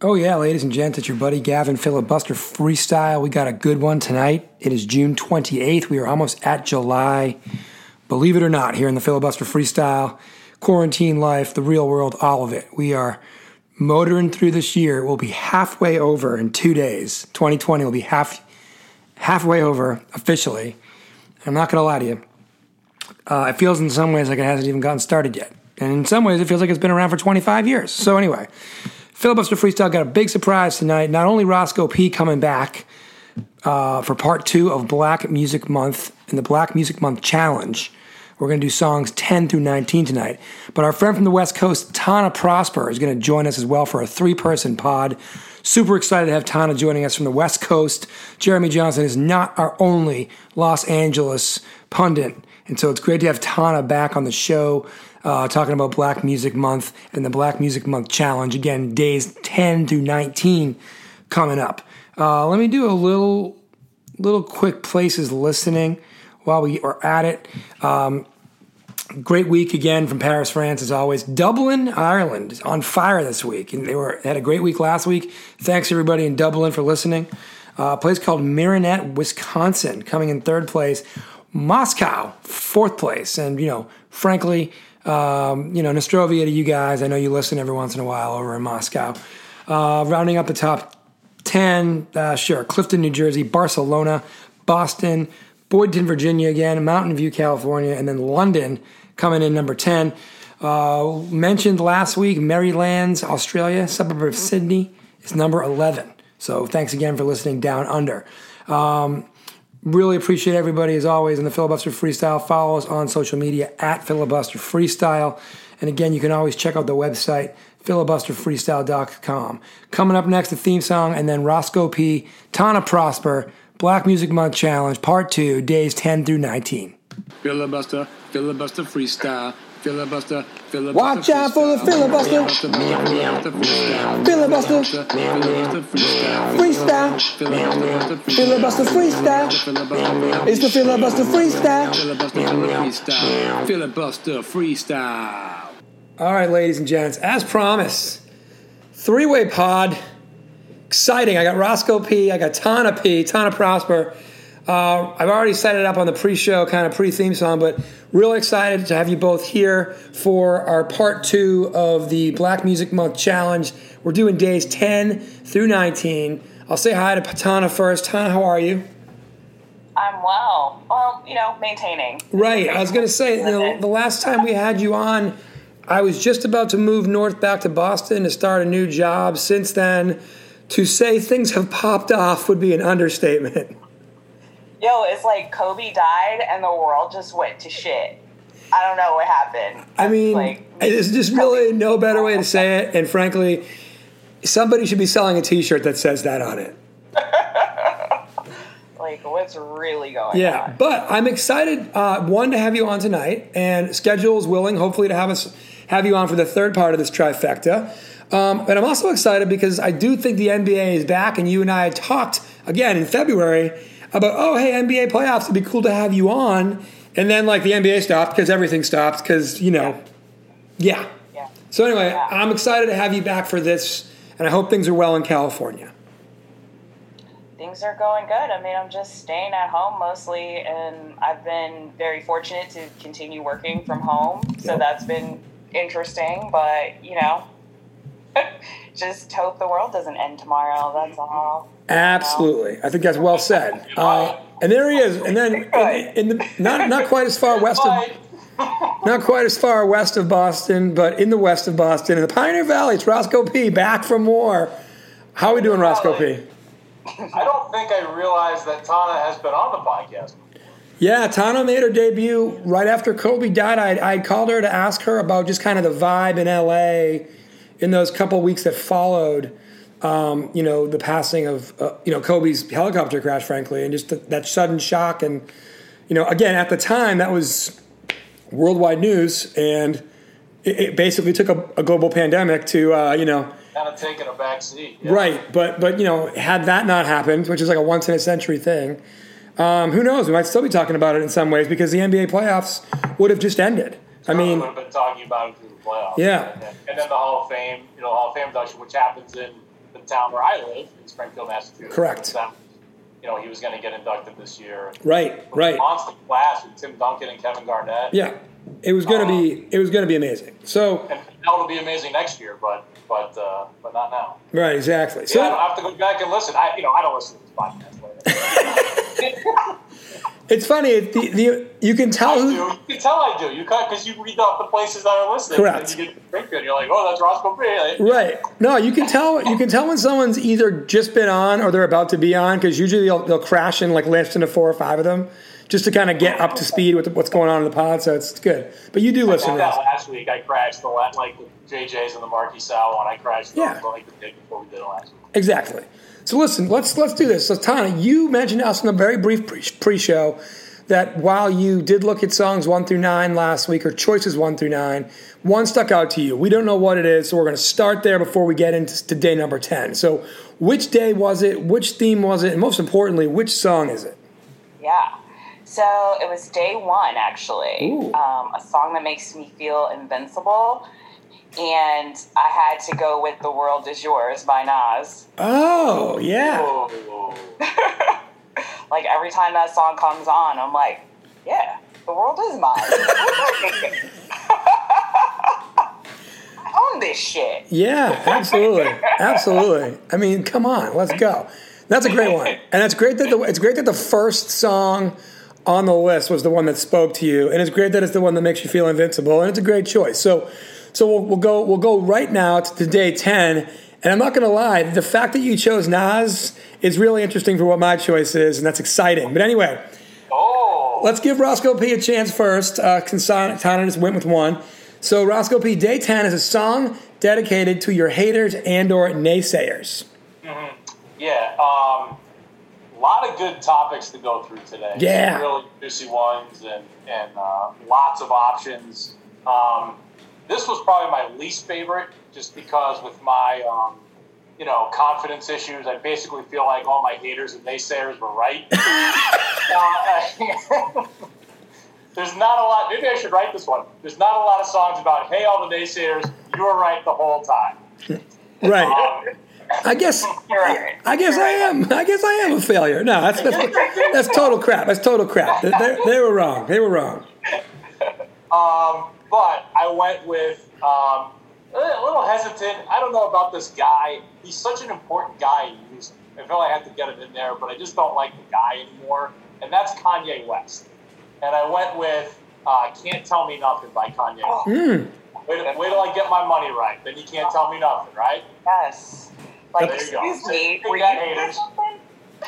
Oh, yeah, ladies and gents, it's your buddy Gavin Filibuster Freestyle. We got a good one tonight. It is June 28th. We are almost at July. Believe it or not, here in the Filibuster Freestyle, quarantine life, the real world, all of it. We are motoring through this year. We'll be halfway over in two days. 2020 will be half halfway over officially. I'm not going to lie to you. Uh, it feels in some ways like it hasn't even gotten started yet. And in some ways, it feels like it's been around for 25 years. So, anyway, Filibuster Freestyle got a big surprise tonight. Not only Roscoe P coming back uh, for part two of Black Music Month and the Black Music Month Challenge. We're going to do songs 10 through 19 tonight. But our friend from the West Coast, Tana Prosper, is going to join us as well for a three person pod. Super excited to have Tana joining us from the West Coast. Jeremy Johnson is not our only Los Angeles pundit. And so it's great to have Tana back on the show uh, talking about Black Music Month and the Black Music Month Challenge. Again, days 10 through 19 coming up. Uh, let me do a little, little quick places listening while we are at it. Um, great week again from Paris, France, as always. Dublin, Ireland is on fire this week, and they were had a great week last week. Thanks everybody in Dublin for listening. Uh, a place called Marinette, Wisconsin, coming in third place. Moscow, fourth place, and you know, frankly, um, you know, Nostrovia to you guys. I know you listen every once in a while over in Moscow. Uh, rounding up the top 10, uh, sure, Clifton, New Jersey, Barcelona, Boston, Boydton, Virginia again, Mountain View, California, and then London coming in number 10. Uh, mentioned last week, Marylands, Australia, suburb of Sydney, is number 11. So thanks again for listening down under. Um, really appreciate everybody as always in the Filibuster Freestyle. Follow us on social media at Filibuster Freestyle. And again, you can always check out the website, filibusterfreestyle.com. Coming up next, the theme song, and then Roscoe P, Tana Prosper, Black Music Month Challenge, Part 2, days 10 through 19. Filibuster, filibuster freestyle. Filibuster, filibuster. Watch out for the filibuster. Filibuster. Freestyle. Filibuster freestyle. It's the filibuster freestyle. Filibuster freestyle. All right, ladies and gents, as promised, three way pod. Exciting. I got Roscoe P, I got Tana P, Tana Prosper. Uh, I've already set it up on the pre-show, kind of pre-theme song, but really excited to have you both here for our part two of the Black Music Month Challenge. We're doing days 10 through 19. I'll say hi to Patana first. Tana, how are you? I'm well. Well, you know, maintaining. Right. I was going to say, you know, the last time we had you on, I was just about to move north back to Boston to start a new job. Since then, to say things have popped off would be an understatement. Yo, it's like Kobe died and the world just went to shit. I don't know what happened. I mean, like, there's just really no better way to say it. And frankly, somebody should be selling a T-shirt that says that on it. like what's really going Yeah, on? Yeah, but I'm excited. Uh, one to have you on tonight, and schedule is willing. Hopefully, to have us have you on for the third part of this trifecta. Um, and I'm also excited because I do think the NBA is back, and you and I talked again in February about, oh, hey, NBA playoffs, it'd be cool to have you on. And then, like, the NBA stopped because everything stopped because, you know, yeah. Yeah. So, anyway, Yeah. I'm excited to have you back for this, and I hope things are well in California. Things are going good. I mean, I'm just staying at home mostly, and I've been very fortunate to continue working from home. So Yep. that's been interesting, but you know, just hope the world doesn't end tomorrow. That's all. Absolutely, I think that's well said. Uh, and there he is, and then in, in the not not quite as far west of not quite as far west of Boston, but in the west of Boston, in the Pioneer Valley, it's Roscoe P. Back from war. How are we doing, Roscoe P? I don't think I realized that Tana has been on the podcast. Yeah, Tana made her debut right after Kobe died. I I called her to ask her about just kind of the vibe in LA in those couple weeks that followed. Um, you know, the passing of uh, you know Kobe's helicopter crash, frankly, and just the, that sudden shock. And you know, again, at the time, that was worldwide news, and it, it basically took a, a global pandemic to uh, you know Kind of taking a back seat. Yeah. Right, but but you know, had that not happened, which is like a once in a century thing, um, who knows? We might still be talking about it in some ways because the NBA playoffs would have just ended. I mean, would have been talking about it playoffs. Yeah. And then, and then the Hall of Fame, you know, Hall of Fame induction, which happens in the town where I live in Springfield, Massachusetts. Correct. That, you know, he was going to get inducted this year. Right, right. Monster class with Tim Duncan and Kevin Garnett. Yeah, it was gonna be it was gonna be amazing. So And now it'll be amazing next year, but but uh, but not now. right, exactly. So I have to go back and listen. I you know I don't listen to this podcast. it's funny. The, the you can I tell do. who You can tell I do. You because you read off the places that are listening. Correct. And you get to Springfield, you're like, oh, that's Roscoe P. Right. No, you can tell. You can tell when someone's either just been on or they're about to be on because usually they'll, they'll crash and like listen to four or five of them just to kind of get up to speed with what's going on in the pod. So it's good. But you do I listen to that this. last week. I crashed the like the JJ's and the Marquis Sal one. I crashed Yeah. like the day before we did it last week. Exactly. So listen, let's let's do this. So Tana, you mentioned to us in a very brief pre- pre-show that while you did look at songs one through nine last week or choices one through nine, one stuck out to you. We don't know what it is, so we're going to start there before we get into day number ten. So, which day was it? Which theme was it? And most importantly, which song is it? Yeah. So it was day one, actually. Um, a song that makes me feel invincible. And I had to go with The World Is Yours by Nas. Oh, yeah. Like every time that song comes on, I'm like, yeah, the world is mine. I own this shit. Yeah, absolutely, absolutely. I mean, come on, let's go. That's a great one, and it's great that the it's great that the first song on the list was the one that spoke to you, and it's great that it's the one that makes you feel invincible, and it's a great choice. So, so we'll, we'll go we'll go right now to, day ten, and I'm not going to lie, the fact that you chose Nas is really interesting for what my choice is, and that's exciting. But anyway, oh. let's give Roscoe P a chance first. Uh, just went with one. So Roscoe P, Day 10 is a song dedicated to your haters and or naysayers. Yeah, um, a lot of good topics to go through today. Yeah. Some really juicy ones and, and uh, lots of options. Um, this was probably my least favorite just because with my, um, you know, confidence issues, I basically feel like all my haters and naysayers were right. Uh, there's not a lot, maybe I should write this one. There's not a lot of songs about, hey, all the naysayers, you were right the whole time. Right. Um, I guess right. I guess I am. I guess I am a failure. No, that's that's, that's total crap. That's total crap. They, they, they were wrong. They were wrong. Um, but I went with um, a little hesitant. I don't know about this guy. He's such an important guy in music. I feel I have to get him in there, but I just don't like the guy anymore. And that's Kanye West. And I went with uh, "Can't Tell Me Nothing" by Kanye. Mm. Wait, wait till I get my money right. Then you can't tell me nothing, right? Yes. Like, There you go. excuse me, Big were you haters. something?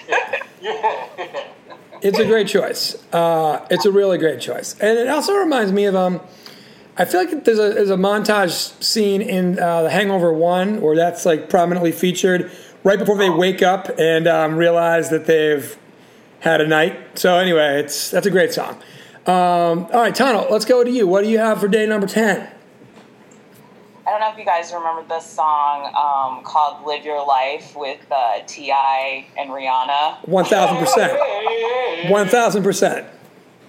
Yeah. yeah. It's a great choice. Uh, it's a really great choice, and it also reminds me of um. I feel like there's a there's a montage scene in uh, The Hangover One where that's like prominently featured right before they wake up and um, realize that they've had a night. So anyway, it's that's a great song. Um, all right, Tana, let's go to you. What do you have for day number ten? I don't know if you guys remember this song um, called "Live Your Life" with uh, T.I. and Rihanna. One thousand percent. One thousand percent.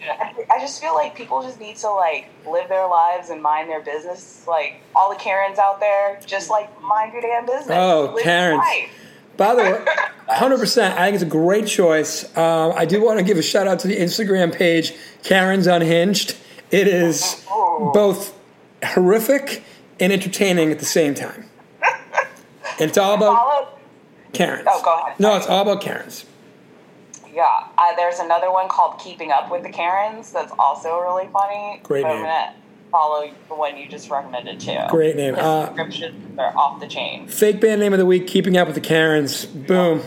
I just feel like people just need to like live their lives and mind their business. Like all the Karens out there, just like mind your damn business. Oh, Live Karens. By the way, hundred percent. I think it's a great choice. Um, I do want to give a shout out to the Instagram page, Karen's Unhinged. It is both horrific and entertaining at the same time. And it's all about Karens. Oh, go ahead. No, it's all about Karens. Yeah, uh, there's another one called "Keeping Up with the Karens" that's also really funny. Great name. I'm gonna follow the one you just recommended too. Great name. The Uh, descriptions are off the chain. Fake band name of the week: Keeping Up with the Karens. Boom.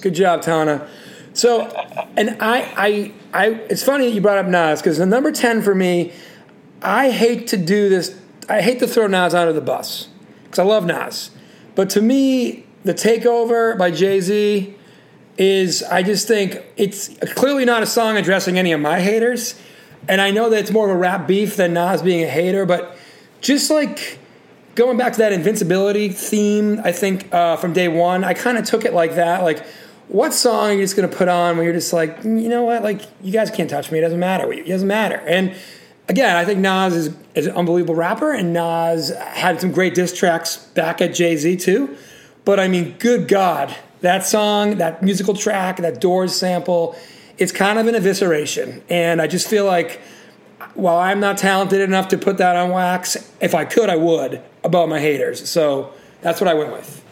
Good job, Tana. So, and I, I, I. It's funny that you brought up Nas because the number ten for me, I hate to do this. I hate to throw Nas under the bus because I love Nas, but to me, the Takeover by Jay Z is. I just think it's clearly not a song addressing any of my haters, and I know that it's more of a rap beef than Nas being a hater, but just like going back to that invincibility theme, I think uh, from day one, I kind of took it like that. Like, what song are you just going to put on when you're just like, "Mm, you know what? Like, you guys can't touch me. It doesn't matter. It doesn't matter. And again, I think Nas is, is an unbelievable rapper, and Nas had some great diss tracks back at Jay Z too. but I mean, good God, that song, that musical track, that Doors sample, it's kind of an evisceration. And I just feel like while I'm not talented enough to put that on wax, if I could, I would about my haters. So that's what I went with.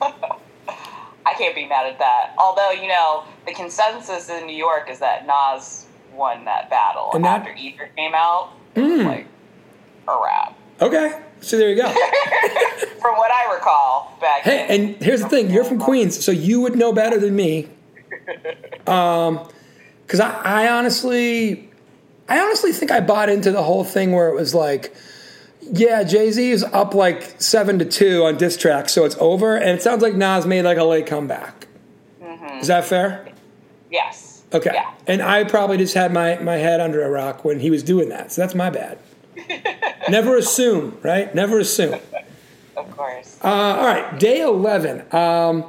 I can't be mad at that. Although, you know, the consensus in New York is that Nas won that battle And that- after Ether came out. Mm. like a wrap. Okay, so there you go. From what I recall back Hey, and here's the thing: you're from Queens, so you would know better than me. Um, because I, I honestly, I honestly think I bought into the whole thing where it was like, yeah, Jay Z is up like seven to two on diss track, so it's over, and it sounds like Nas made like a late comeback. Is that fair? Yes. Okay. Yeah. And I probably just had my, my head under a rock when he was doing that, so that's my bad. Never assume, right? Never assume. Of course. Uh, all right, day eleven. Um,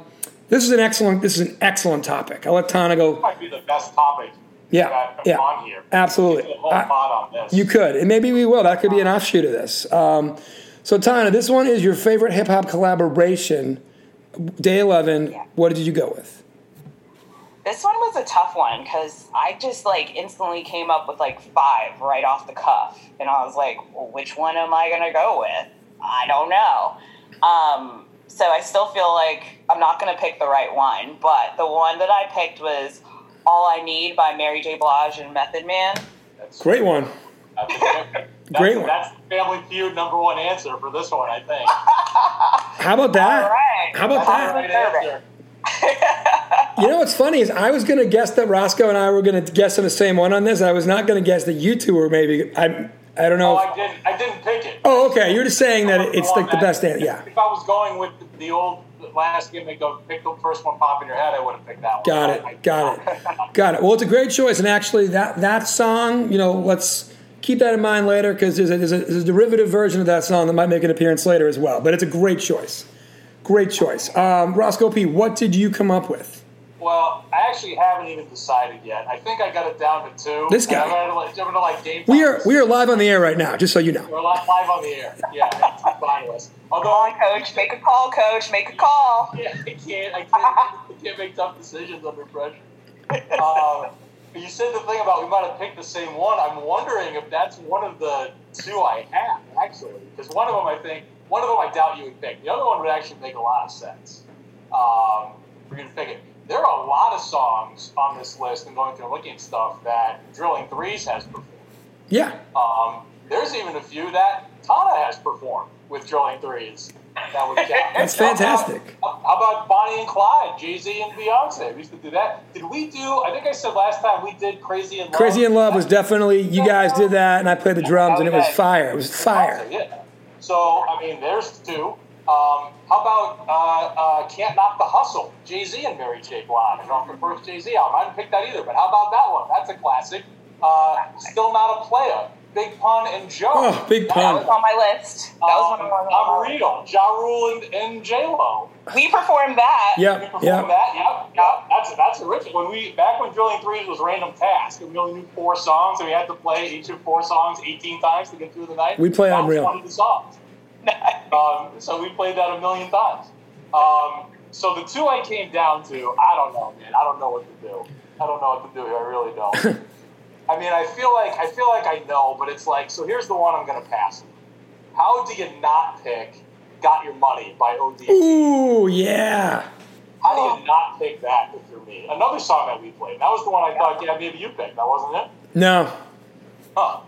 this is an excellent. This is an excellent topic. I'll let Tana go. might be the best topic Yeah, that yeah, on here. absolutely. We could hold I- on this. You could, and maybe we will. That could be an offshoot of this. Um, so, Tana, this one is your favorite hip hop collaboration. Day eleven. Yeah. What did you go with? This one was a tough one because I just like instantly came up with like five right off the cuff, and I was like, well, which one am I gonna go with? I don't know. Um, so I still feel like I'm not gonna pick the right one, but the one that I picked was "All I Need" by Mary J. Blige and Method Man. That's, Great one. That's, that's, Great one. That's the Family Feud number one answer for this one, I think. How about that? All right. How about That's that? A Right good answer. You know what's funny is I was going to guess that Roscoe and I were going to guess on the same one on this. I was not going to guess that you two were maybe. I I don't know. Oh, if- I didn't. I didn't pick it. oh, okay. You're just saying that it's like the best answer. Yeah. If I was going with the old last gimmick of pick the first one pop in your head, I would have picked that one. Got I- it. Got it. Got it. Well, it's a great choice, and actually, that that song, you know, let's keep that in mind later because there's a, there's, a, there's a derivative version of that song that might make an appearance later as well. But it's a great choice. Great choice. Um, Roscoe P, what did you come up with? Well, I actually haven't even decided yet. I think I got it down to two. This guy. I'm gonna, like, I'm gonna like game We are we are live on the air right now, just so you know. We're li- live on the air. Yeah, it's two finalists. Although Come on, coach, make a call, coach, make a call. Yeah, I can't. I can't. I can't make tough decisions under pressure. Um, you said the thing about we might have picked the same one. I'm wondering if that's one of the two I have actually, because one of them I think one of them I doubt you would pick. The other one would actually make a lot of sense um, for you to pick it. There are a lot of songs on this list and going through and looking at stuff that Drilling Threes has performed. Yeah. Um, there's even a few that Tana has performed with Drilling Threes. That would count. That's How about- fantastic. How about Bonnie and Clyde, Jay Z and Beyonce? We used to do that. Did we do? I think I said last time we did Crazy in Love. Crazy in Love was definitely you guys did that, and I played the drums, and it was fire. It was fire. Yeah. So I mean, there's two. Um, how about uh, uh, Can't Knock the Hustle? Jay Z and Mary J. Blige off the first Jay Z album. I didn't pick that either, but how about that one? That's a classic. Uh, Still Not a Player. Big Pun and Joe. Oh, Big That Pun. was on my list. That was one of my Amarito, Ja Rule, and, and J Lo. We performed that. We Yep. performed Yep. that. Yep. Yep. That's that's original. When we back when drilling threes was random task, and we only knew four songs, and we had to play each of four songs eighteen times to get through the night. We play that Unreal. One of the songs. Um, so we played that a million times. Um, so the two I came down to, I don't know, man. I don't know what to do. I don't know what to do here. I really don't. I mean, I feel like I feel like I know, but it's like so. Here's the one I'm going to pass. How do you not pick "Got Your Money" by OD? Ooh, yeah. How do you oh. not pick that if you're me? Another song that we played. That was the one I thought, yeah, maybe you picked. That wasn't it? No. Huh.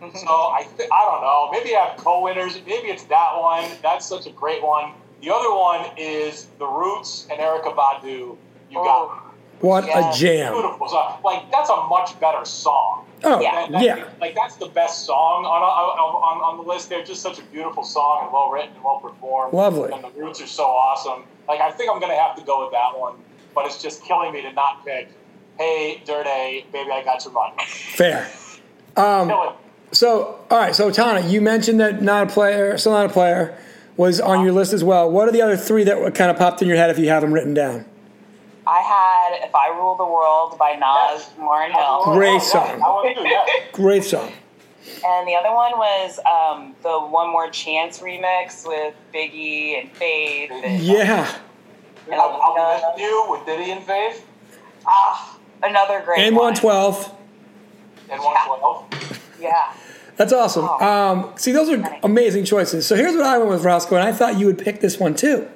So I th- I don't know. Maybe I have co-winners. Maybe it's that one. That's such a great one. The other one is The Roots and Erykah Badu. You got oh. me. What Yeah. a jam. beautiful song. Like that's a much better song. Oh, Yeah. That- that- yeah. Like that's the best song on, on, on, on the list. They're just such a beautiful song and well written and well performed. Lovely. And the Roots are so awesome. Like I think I'm gonna have to go with that one, but it's just killing me to not pick. Hey, Dirty, baby, I got your money. Fair. Um, so, all right. So, Tana, you mentioned that not a player, still not a player, was on your list as well. What are the other three that kind of popped in your head if you have them written down? I had "If I Rule the World" by Nas, Yes. Lauryn Hill. Great Oh, song. I want to do yeah. Great song. And the other one was um, the One More Chance remix with Biggie and Faith. And, Yeah. And I'll, I'll miss you with Diddy and Faith Ah, another great And 112. and 112. Yeah. That's awesome. Oh. Um, see, those are amazing choices. So here's what I went with, Roscoe, and I thought you would pick this one too.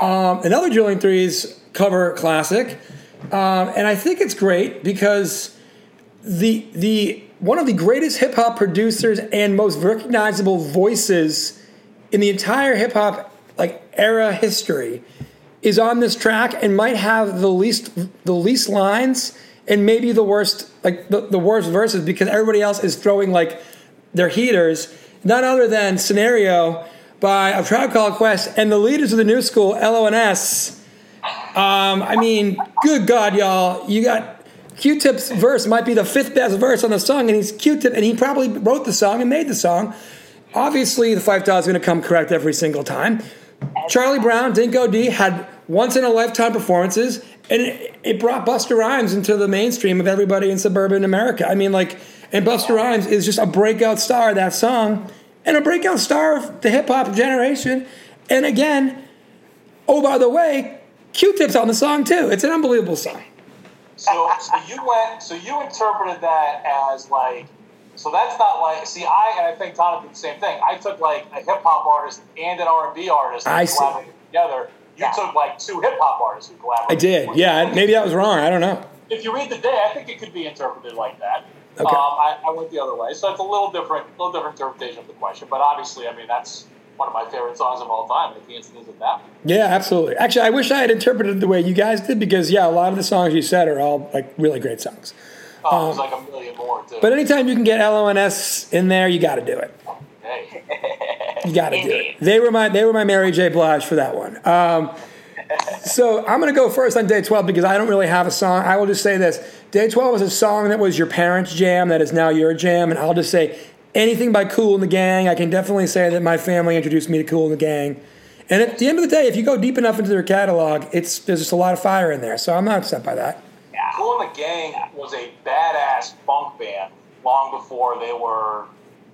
Um, another Drilling Threes cover classic, um, and I think it's great because the the one of the greatest hip hop producers and most recognizable voices in the entire hip hop like era history is on this track and might have the least the least lines and maybe the worst like the, the worst verses because everybody else is throwing like their heaters. None other than scenario by a tribe called quest and the leaders of the new school lons um, i mean good god y'all you got q-tip's verse might be the fifth best verse on the song and he's q-tip and he probably wrote the song and made the song obviously the Phife Dawg is going to come correct every single time Charlie Brown, Dinco D had once in a lifetime performances, and it, it brought Busta Rhymes into the mainstream of everybody in suburban America. I mean, like, and Busta Rhymes is just a breakout star that song, and a breakout star of the hip hop generation. And again, oh by the way, Q-Tip's on the song too. It's an unbelievable song. So, so you went. So you interpreted that as like. So that's not like. See, I and I think Tana did the same thing. I took like a hip hop artist and an R and B artist. I and see. collaborated Together, you Yeah. took like two hip hop artists who collaborated. I did, yeah. Maybe that was wrong. I don't know. If you read the day, I think it could be interpreted like that. Okay. Um, I, I went the other way, so it's a little different, a little different interpretation of the question. But obviously, I mean, that's one of my favorite songs of all time. If the answer isn't that, Yeah, absolutely. Actually, I wish I had interpreted it the way you guys did because yeah, a lot of the songs you said are all like really great songs. oh, there's like a million more too. Um, But anytime you can get LONS in there, you got to do it. hey, You got to do it. They were my they were my Mary J. Blige for that one. Um, so I'm going to go first on day 12 because I don't really have a song. I will just say this: Day 12 is a song that was your parents' jam that is now your jam, and I'll just say anything by Kool and the Gang. I can definitely say that my family introduced me to Kool and the Gang. And at the end of the day, if you go deep enough into their catalog, it's there's just a lot of fire in there. So I'm not upset by that. Yeah. Kool and the Gang was a badass funk band long before they were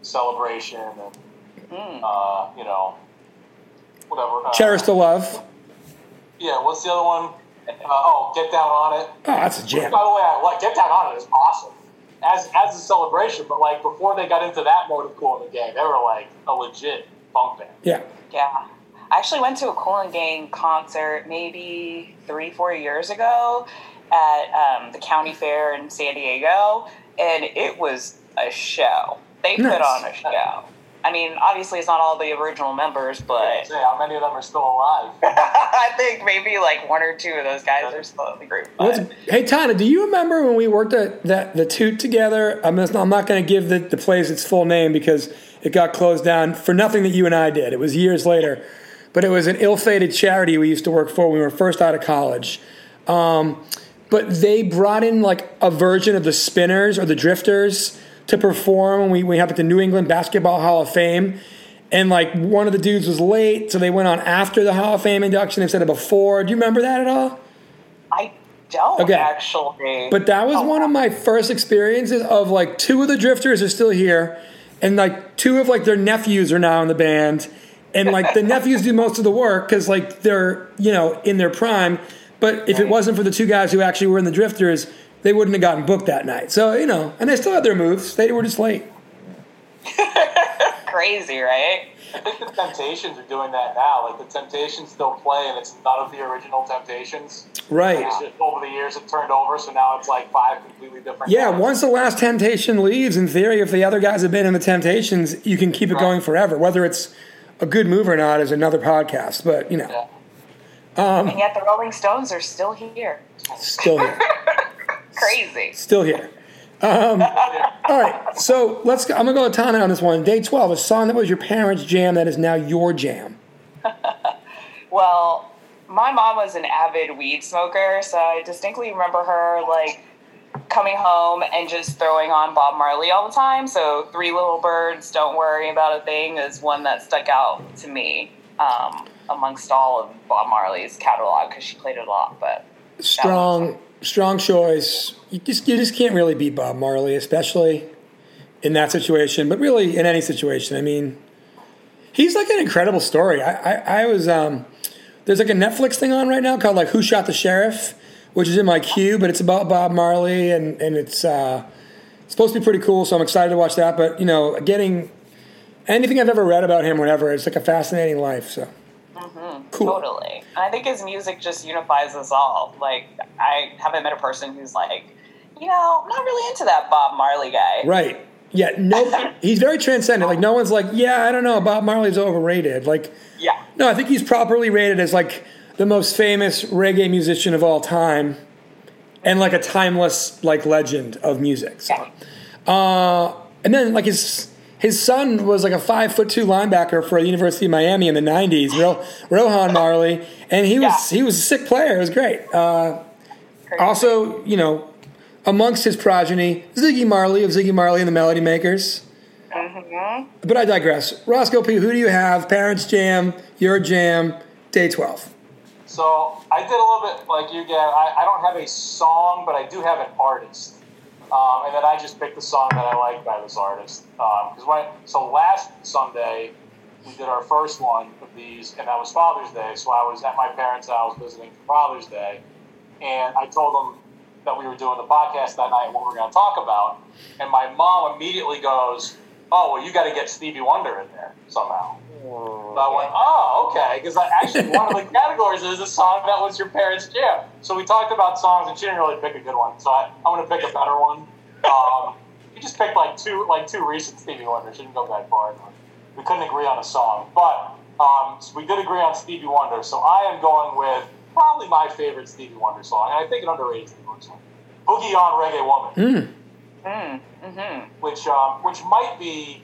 Celebration and uh, you know whatever. Uh, Cherish the love. Yeah, what's the other one? Uh, oh, Get Down on It. Oh, that's a jam. By the way, I like Get Down on It is awesome as as a celebration. But like before they got into that mode of Kool and the Gang, they were like a legit funk band. Yeah. Yeah. I actually went to a Kool and Gang concert maybe three, four years ago at um, the county fair in San Diego, and it was a show. They Nice. put on a show. I mean, obviously, it's not all the original members, but Say how many of them are still alive? I think maybe like one or two of those guys are still in the group. But hey Tana, do you remember when we worked at that the Toot together? I'm, just, I'm not going to give the, the place its full name because it got closed down for nothing that you and I did. It was years later, but it was an ill-fated charity we used to work for when we were first out of college. Um, but they brought in like a version of the Spinners or the Drifters to perform we, we have at the New England Basketball Hall of Fame. And like one of the dudes was late, so they went on after the Hall of Fame induction instead of before. Do you remember that at all? I don't Okay. actually. But that was Oh, one of my first experiences of like two of the drifters are still here, and like two of like their nephews are now in the band, and like the nephews do most of the work because like they're you know in their prime. But if it wasn't for the two guys who actually were in the drifters, they wouldn't have gotten booked that night. So you know, and they still had their moves. They were just late. crazy, right? I think the Temptations are doing that now. Like the Temptations still play, and it's none of the original Temptations. Right. It's just over the years it turned over, so now it's like five completely different. Yeah, guys. once the last Temptation leaves, in theory, if the other guys have been in the Temptations, you can keep it going forever. Whether it's a good move or not is another podcast. But you know, Yeah. Um, and yet the Rolling Stones are still here. still here. Crazy. Still here. Um, all right, so let's. Go, I'm gonna go with Tana on this one. Day 12, a song that was your parents' jam that is now your jam. Well, my mom was an avid weed smoker, so I distinctly remember her like coming home and just throwing on Bob Marley all the time. So, Three Little Birds, Don't Worry About a Thing is one that stuck out to me um, amongst all of Bob Marley's catalog because she played it a lot. But Strong, strong choice. You just you just can't really beat Bob Marley, especially in that situation, but really in any situation. I mean, he's like an incredible story. I, I, I was um, there's like a Netflix thing on right now called like Who Shot the Sheriff, which is in my queue, but it's about Bob Marley and and it's uh, it's supposed to be pretty cool. So I'm excited to watch that. But you know, getting anything I've ever read about him, whatever, it's like a fascinating life. So cool. Totally. And I think his music just unifies us all. Like, I haven't met a person who's like, you know, I'm not really into that Bob Marley guy. Right. Yeah. No. he's very transcendent. Like no one's like, yeah, I don't know, Bob Marley's overrated. Like, Yeah. no, I think he's properly rated as like the most famous reggae musician of all time, and like a timeless like legend of music. So, uh, and then like his. His son was like a five foot two linebacker for the University of Miami in the '90s, Ro- Rohan Marley, and he was Yeah. he was a sick player. It was great. Uh, also, you know, amongst his progeny, Ziggy Marley of Ziggy Marley and the Melody Makers. But I digress. Roscoe P., who do you have? Parents Jam, your jam, day 12. So I did a little bit like you, Gav. I, I don't have a song, but I do have an artist. Um, and then I just picked the song that I like by this artist. Because when so last Sunday we did our first one of these, and that was Father's Day. So I was at my parents' house visiting for Father's Day, and I told them that we were doing the podcast that night and what we were going to talk about. And my mom immediately goes, "Oh, well, you got to get Stevie Wonder in there somehow." So I went, oh, okay, because actually one of the categories is a song that was your parents' jam. So we talked about songs, and she didn't really pick a good one. So I, I'm going to pick a better one. Um, we just picked like two, like two recent Stevie Wonder. She didn't go that far. We couldn't agree on a song, but um, so we did agree on Stevie Wonder. So I am going with probably my favorite Stevie Wonder song, and I think an underrated Stevie Wonder song, "Boogie on Reggae Woman." Mm, hmm which um, which might be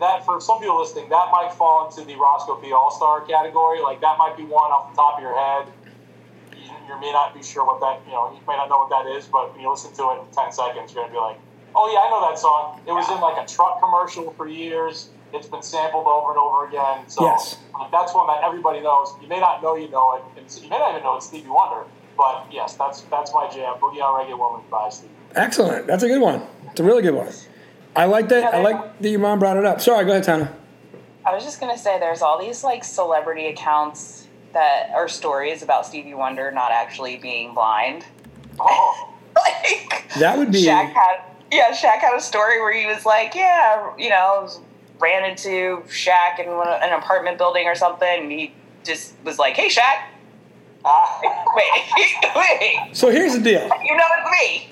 that for some people listening, that might fall into the Roscoe P All Star category. Like that might be one off the top of your head. You, you may not be sure what that you know. You may not know what that is, but when you listen to it in ten seconds, you're gonna be like, "Oh yeah, I know that song. It was in like a truck commercial for years. It's been sampled over and over again." So Yes. like, that's one that everybody knows. You may not know you know it, and you may not even know it's Stevie Wonder. But yes, that's that's my jam. Boogie on Reggae Woman by Stevie. Excellent. That's a good one. It's a really good one. I like that. I like that your mom brought it up. Sorry, go ahead, Tana. I was just gonna say, there's all these like celebrity accounts that are stories about Stevie Wonder not actually being blind. Oh. like That would be. Shaq had, yeah, Shaq had a story where he was like, yeah, you know, ran into Shaq in an apartment building or something. And he just was like, hey, Shaq, Ah. wait, wait, So here's the deal. you know it's me.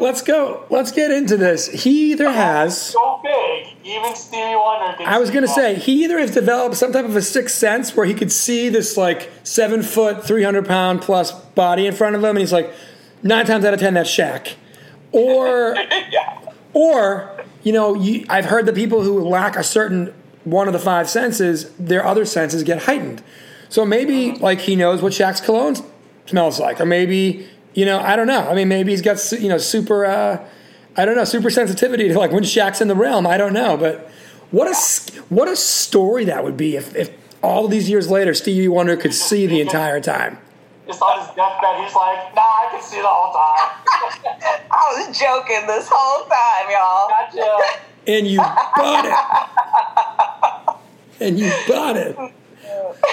Let's go. Let's get into this. He either has. so big, even Stevie Wonder. I was going to say, he either has developed some type of a sixth sense where he could see this like seven foot, 300 pound plus body in front of him, and he's like, nine times out of 10, that's Shaq. Or, yeah. or, you know, you, I've heard that people who lack a certain one of the five senses, their other senses get heightened. So maybe uh-huh. like he knows what Shaq's cologne smells like, or maybe, you know, I don't know. I mean, maybe he's got, you know, super, uh, I don't know, super sensitivity to like when Shaq's in the realm. I don't know, but what a what a story that would be if, if all these years later Stevie Wonder could see the entire time. It's on his deathbed, he's like, "Nah, I can see the whole time." I was joking this whole time, y'all. Gotcha. And you bought it. And you bought it.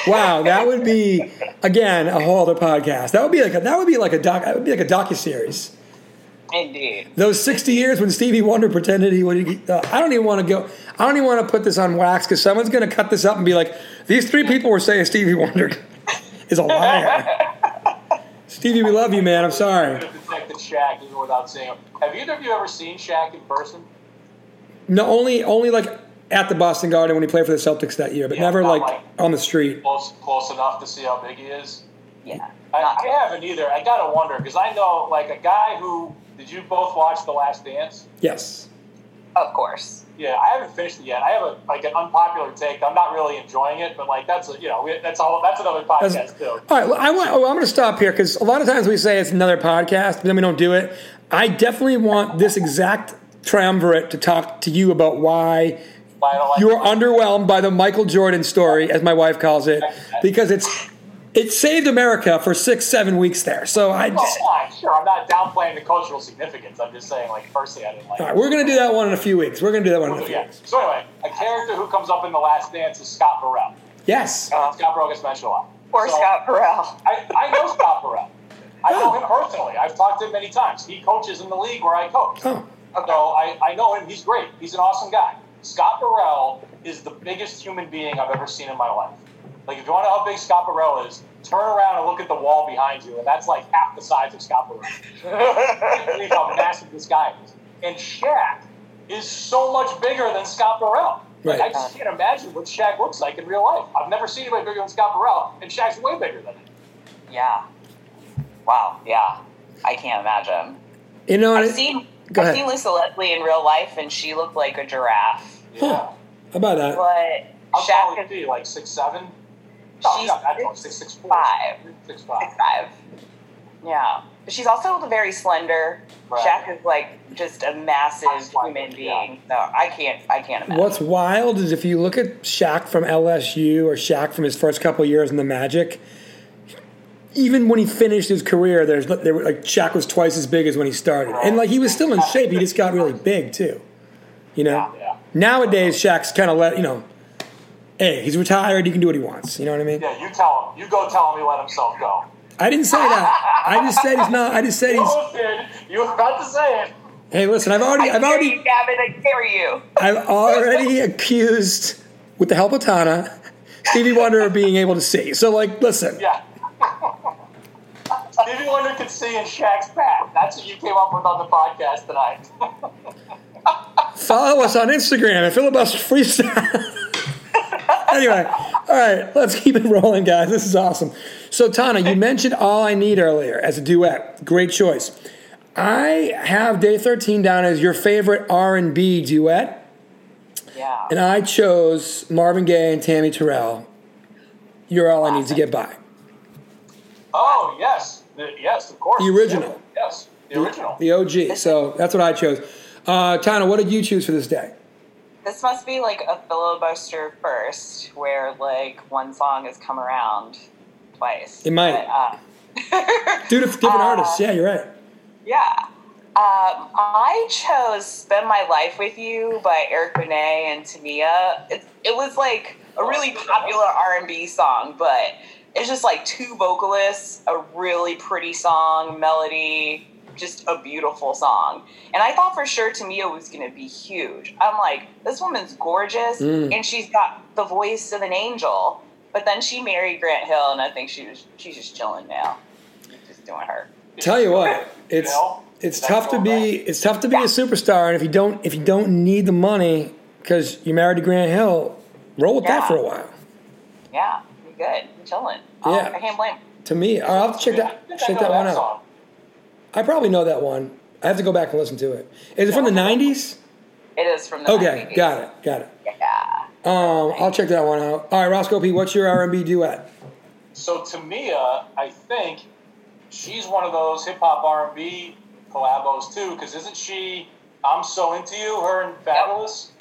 Wow, that would be again a whole other podcast. That would be like a, that would be like a doc. That would be like a docu series. Indeed. Those sixty years when Stevie Wonder pretended he would. Uh, I don't even want to go. I don't even want to put this on wax because someone's going to cut this up and be like, "These three people were saying Stevie Wonder is a liar." Stevie, we love you, man. I'm sorry. Could have detected Shaq even without seeing him. Have either of you ever seen Shaq in person? No, only only like at the Boston Garden when he played for the Celtics that year, but Yeah, never like like- on the street. Close, close enough to see how big he is. Yeah. I, I haven't either. I gotta wonder because I know like a guy who. Did you both watch The Last Dance? Yes. of course. Yeah, I haven't finished it yet. I have a like an unpopular take. I'm not really enjoying it, but like that's a, you know we, that's a whole, that's another podcast That's- too. All right, well, I want. Oh, I'm going to stop here because a lot of times we say it's another podcast, but then we don't do it. I definitely want this exact triumvirate to talk to you about why Why I don't like you are underwhelmed by the Michael Jordan story, as my wife calls it, because it's it saved America for six, seven weeks there. So I Oh, just. fine, sure. I'm not downplaying the cultural significance. I'm just saying, like, firstly, I didn't like. All right, we're gonna do that one in a few weeks. We're gonna do that one in a few Yeah. weeks. So anyway, a character who comes up in the Last Dance is Scott Burrell. Yes. Uh, Scott Burrell gets mentioned a lot. Poor So, Scott Burrell. I, I know Scott Burrell. I know him personally. I've talked to him many times. He coaches in the league where I coach. Oh, So I, I know him. He's great. He's an awesome guy. Scott Burrell is the biggest human being I've ever seen in my life. Like, if you want to know how big Scott Burrell is, turn around and look at the wall behind you, and that's like half the size of Scott Burrell. I can't believe how massive this guy is. And Shaq is so much bigger than Scott Burrell. Like, Right. I just can't imagine what Shaq looks like in real life. I've never seen anybody bigger than Scott Burrell, and Shaq's way bigger than him. Yeah. Wow. Yeah. I can't imagine. you know what? I've How seen Go I've seen Lisa Leslie in real life, and she looked like a giraffe. Yeah. How about that? But How tall Shaq is is he? Like six seven? No, She's not that tall. Six six four. five. Six five. six five. Yeah, but she's also very slender. Right. Shaq is like just a massive Slender, human yeah. being. No, I can't. I can't imagine. What's wild is if you look at Shaq from LSU or Shaq from his first couple years in the Magic, even when he finished his career, there's there were, like Shaq was twice as big as when he started, and like he was still in shape. He just got really big too. You know. Yeah. Nowadays, Shaq's kind of let you know. Hey, he's retired. He can do what he wants. You know what I mean? Yeah, you tell him. You go tell him he let himself go. I didn't say that. I just said he's not. I just said he's. almost. You were about to say it. Hey, listen. I've already. I I've already. you, Gavin. I dare you. I've already accused, with the help of Tana, Stevie Wonder of being able to see. So, like, listen. Yeah. Stevie who could see in Shaq's back. That's what you came up with on the podcast tonight. Follow us on Instagram at Filibuster Freestyle. anyway, all right, let's keep it rolling, guys. This is awesome. So, Tana, you mentioned All I Need earlier as a duet. Great choice. I have Day 13 down as your favorite R&B duet, Yeah. and I chose Marvin Gaye and Tammy Terrell. You're All I Need to Get By. oh yes, the, yes, of course. The original. Yes, the original. The OG. So that's what I chose. Uh, Tana, what did you choose for this day? This must be like a filibuster first, where like one song has come around twice. It might. But, uh, Two dif- different Uh, artists. Yeah, you're right. Yeah. Um, I chose "Spend My Life with You" by Eric Benet and Tamia. It, it was like a really popular R and B song, but it's just like two vocalists, a really pretty song, melody, just a beautiful song. And I thought for sure Tamia was going to be huge. I'm like, this woman's gorgeous, Mm. and she's got the voice of an angel. But then she married Grant Hill, and I think she was she's just chilling now, just doing her. Tell you what, it's You it's tough to be right. it's tough to be a superstar, and if you don't if you don't need the money because you're married to Grant Hill, roll with that for a while. Yeah, you're good. I'm chilling. Oh, Yeah. I can't blame. To me, I'll have to check that check know that one out. song. I probably know that one. I have to go back and listen to it. Is it from the '90s? It is from the Okay, 90s. got it, got it. Yeah. Um, I'll check that one out. All right, Roscoe P, what's your R&B duet? So Tamia, I think she's one of those hip hop R and B collabos too, because isn't she? I'm so into you. Her and Fabolous.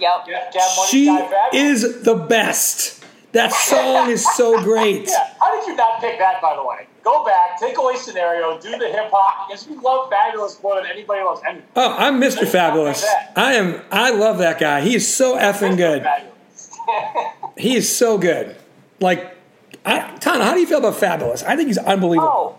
Yep. Yeah, Gab Money She Guy Fabolous. is the best. That song is so great. Yeah. How did you not pick that? By the way, go back, take away scenario, do the hip hop. Because you love Fabolous more than anybody loves anything. Oh, I'm Mr. Fabulous. I am. I love that guy. He is so effing good. He is so good. Like, I, Tana, how do you feel about Fabolous? I think he's unbelievable. Oh,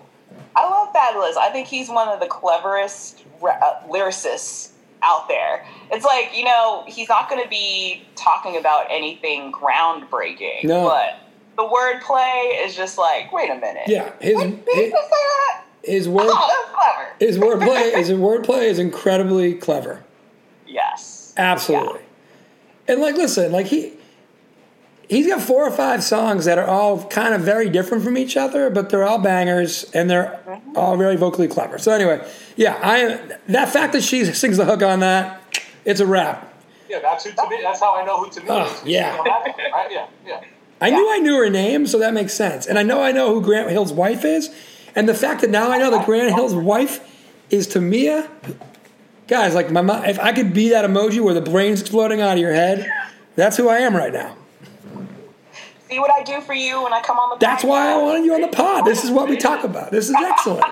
I love Fabolous. I think he's one of the cleverest uh, lyricists out there. It's like, you know, he's not going to be talking about anything groundbreaking, No. but the wordplay is just like, wait a minute. Yeah, his he his, just say that? his oh, word Oh, that's clever. his wordplay his wordplay is incredibly clever. yes. Absolutely. And like, listen, like he he's got four or five songs that are all kind of very different from each other, but they're all bangers and they're all very vocally clever. So anyway, yeah, I that fact that she sings the hook on that, it's a wrap. yeah, that's who Tamia. That's how I know who Tamia Oh, is. yeah. Yeah, yeah. I knew I knew her name, so that makes sense. And I know I know who Grant Hill's wife is. And the fact that now I know that Grant Hill's wife is Tamia, guys, like my mind, if I could be that emoji where the brain's exploding out of your head, that's who I am right now. See what I do for you when I come on the. That's why I wanted you on the pod. This is what we talk about. This is excellent.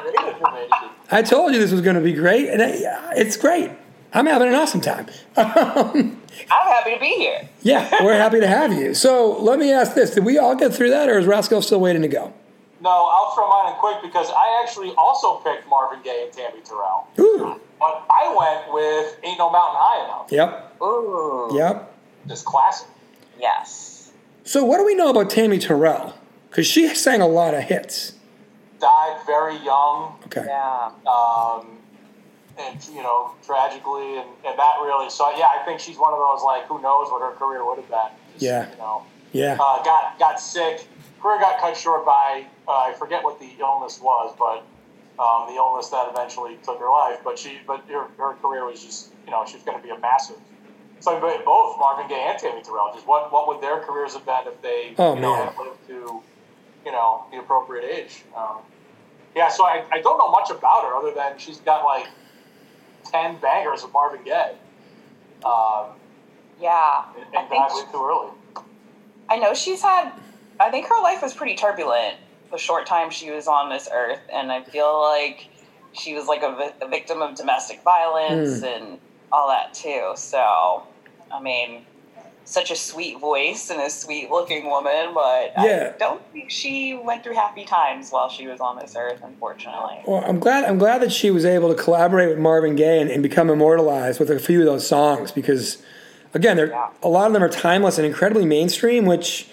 I told you this was going to be great, and it- it's great. I'm having an awesome time. Um, I'm happy to be here. Yeah, we're happy to have you. So let me ask this: Did we all get through that, or is Roscoe still waiting to go? No, I'll throw mine in quick because I actually also picked Marvin Gaye and Tammy Terrell. Ooh. But I went with Ain't No Mountain High Enough. Yep. Ooh. Yep. Just classic. Yes. So what do we know about Tammy Terrell? Because she sang a lot of hits. Died very young, Okay. Yeah. um, and you know, tragically, and, and that really. So yeah, I think she's one of those like, who knows what her career would have been. Just, Yeah. You know, Yeah. uh, got got sick. Career got cut short by uh, I forget what the illness was, but um, the illness that eventually took her life. But she, but her, her career was just you know she was going to be a massive. So but both Marvin Gaye and Tammy Terrell, just what what would their careers have been if they Oh, you know had lived to you know the appropriate age? Um, yeah, so I, I don't know much about her other than she's got like ten bangers of Marvin Gaye. Um, Yeah. and, I and think died way too early. I know she's had. I think her life was pretty turbulent the short time she was on this earth, and I feel like she was like a, vi- a victim of domestic violence and all that too. So, I mean, such a sweet voice and a sweet looking woman, but Yeah. I don't think she went through happy times while she was on this earth, unfortunately. Well, I'm glad. I'm glad that she was able to collaborate with Marvin Gaye and, and become immortalized with a few of those songs because, again, they're, Yeah. a lot of them are timeless and incredibly mainstream. Which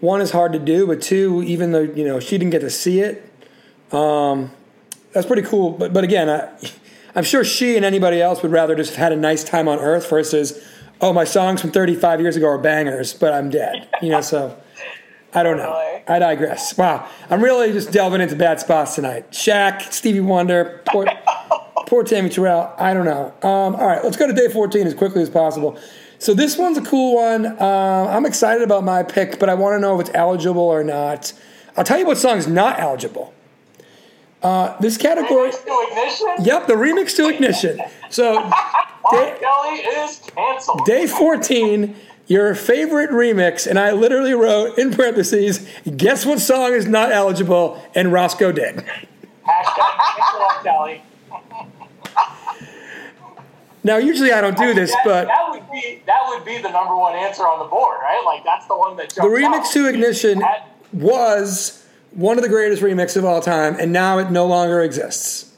one is hard to do, but two, even though you know she didn't get to see it, um, that's pretty cool. But but again, I, I'm sure she and anybody else would rather just have had a nice time on Earth versus, oh, my songs from 35 years ago are bangers, but I'm dead. You know, so. I don't know. I digress. Wow, I'm really just delving into bad spots tonight. Shaq, Stevie Wonder, poor, poor Tammy Terrell. I don't know. Um, all right, let's go to day 14 as quickly as possible. So this one's a cool one. Uh, I'm excited about my pick, but I want to know if it's eligible or not. I'll tell you what song's not eligible. Uh, this category. Remix to ignition. Yep, the remix to Ignition. So day, is canceled. day 14, your favorite remix, and I literally wrote in parentheses, guess what song is not eligible, and Roscoe did. Hashtag. Now, usually I don't do this, that, but that would be that would be the number one answer on the board, right? Like that's the one that the remix out. to Ignition That- was one of the greatest remixes of all time, and now it no longer exists.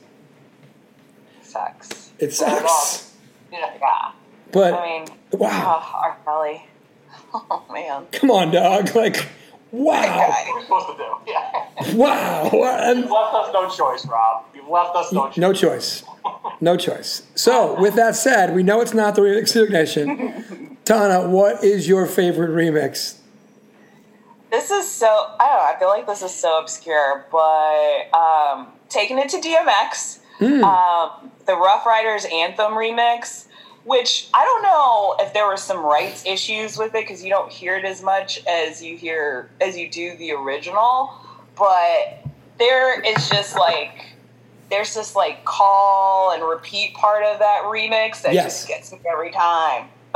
Sucks. It sucks. Yeah. But I mean, wow, oh, R. Kelly. Oh man. come on, dog! Like, wow, What are we supposed to do? Yeah. wow, and You've left us no choice, Rob. You've left us no choice. no choice, no choice. So, with that said, we know it's not the remix Ignition. Tana, what is your favorite remix? This is so I don't know. I feel like this is so obscure, but um, taking it to DMX, um, the Rough Riders anthem remix, which I don't know if there were some rights issues with it because you don't hear it as much as you hear as you do the original, but there is just like there's this like call and repeat part of that remix that Yes. just gets me every time.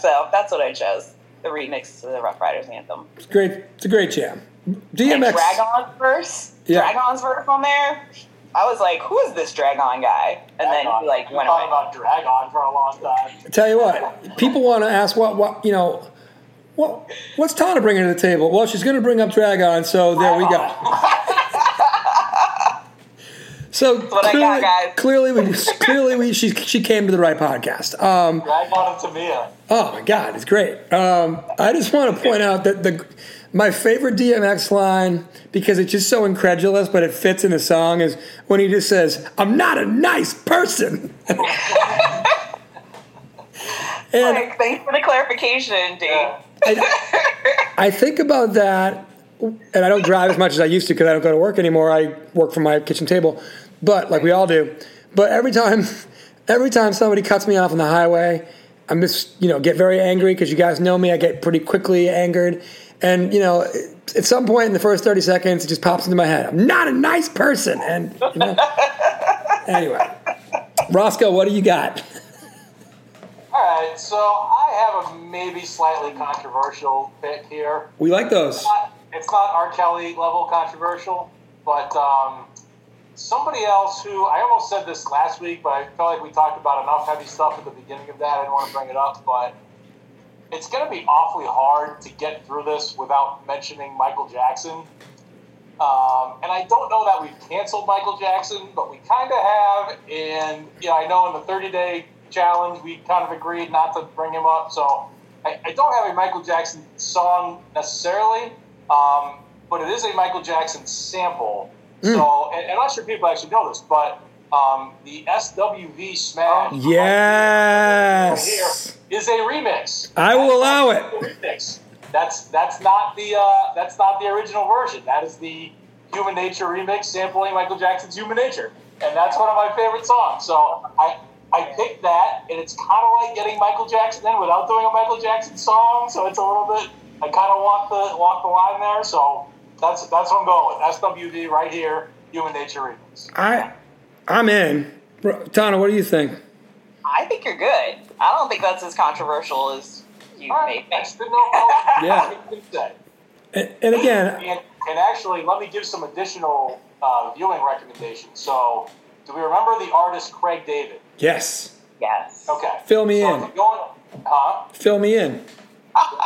so that's what I chose. The remix to the Rough Riders anthem. It's great. It's a great jam. And DMX. Dragon's verse, Yeah. Dragon's verse on there. I was like, "Who is this Dragon guy?" And then he like we went talking away. about Drag On for a long time. Tell you what, people want to ask what what you know. What what's Tana bringing to the table? Well, she's going to bring up Dragon, so there we go. So what I clearly, got, guys. clearly, we clearly we she she came to the right podcast. Um, Drag On and Tamia. Oh my God, it's great. Um, I just want to point out that the my favorite DMX line because it's just so incredulous, but it fits in the song is when he just says, "I'm not a nice person." and Like, thanks for the clarification, Dave. I, I think about that, and I don't drive as much as I used to because I don't go to work anymore. I work from my kitchen table, but like we all do. But every time, every time somebody cuts me off on the highway, I'm just you know get very angry because you guys know me. I get pretty quickly angered, and you know at some point in the first thirty seconds, it just pops into my head. I'm not a nice person, and you know. anyway, Roscoe, what do you got? All right, so I I have a maybe slightly controversial pick here. We like those. It's not, it's not R. Kelly level controversial, but um, somebody else who I almost said this last week, but I felt like we talked about enough heavy stuff at the beginning of that. I didn't want to bring it up, but it's going to be awfully hard to get through this without mentioning Michael Jackson. Um, and I don't know that we've canceled Michael Jackson, but we kind of have. And you know, I know in the 30 day challenge we kind of agreed not to bring him up. So I, I don't have a Michael Jackson song necessarily, um, but it is a Michael Jackson sample. So, and, and I'm not sure people actually know this, but um, the SWV Smash Yes. here is a remix. I will allow it. Remix. That's that's not the uh, that's not the original version. That is the Human Nature remix sampling Michael Jackson's Human Nature, and that's one of my favorite songs. So I I picked that, and it's kind of like getting Michael Jackson in without doing a Michael Jackson song. So it's a little bit I kind of walk the walk the line there. So that's that's what I'm going with. SWV right here, Human Nature remix. I, I'm in. Bro, Tana, what do you think? I think you're good. I don't think that's as controversial as you All made right. I just didn't know. If Yeah. I could say. And, and again, And, and actually, let me give some additional uh, viewing recommendations. So, do we remember the artist Craig David? yes. Yes. Okay. Fill me so in. Going, huh? Fill me in.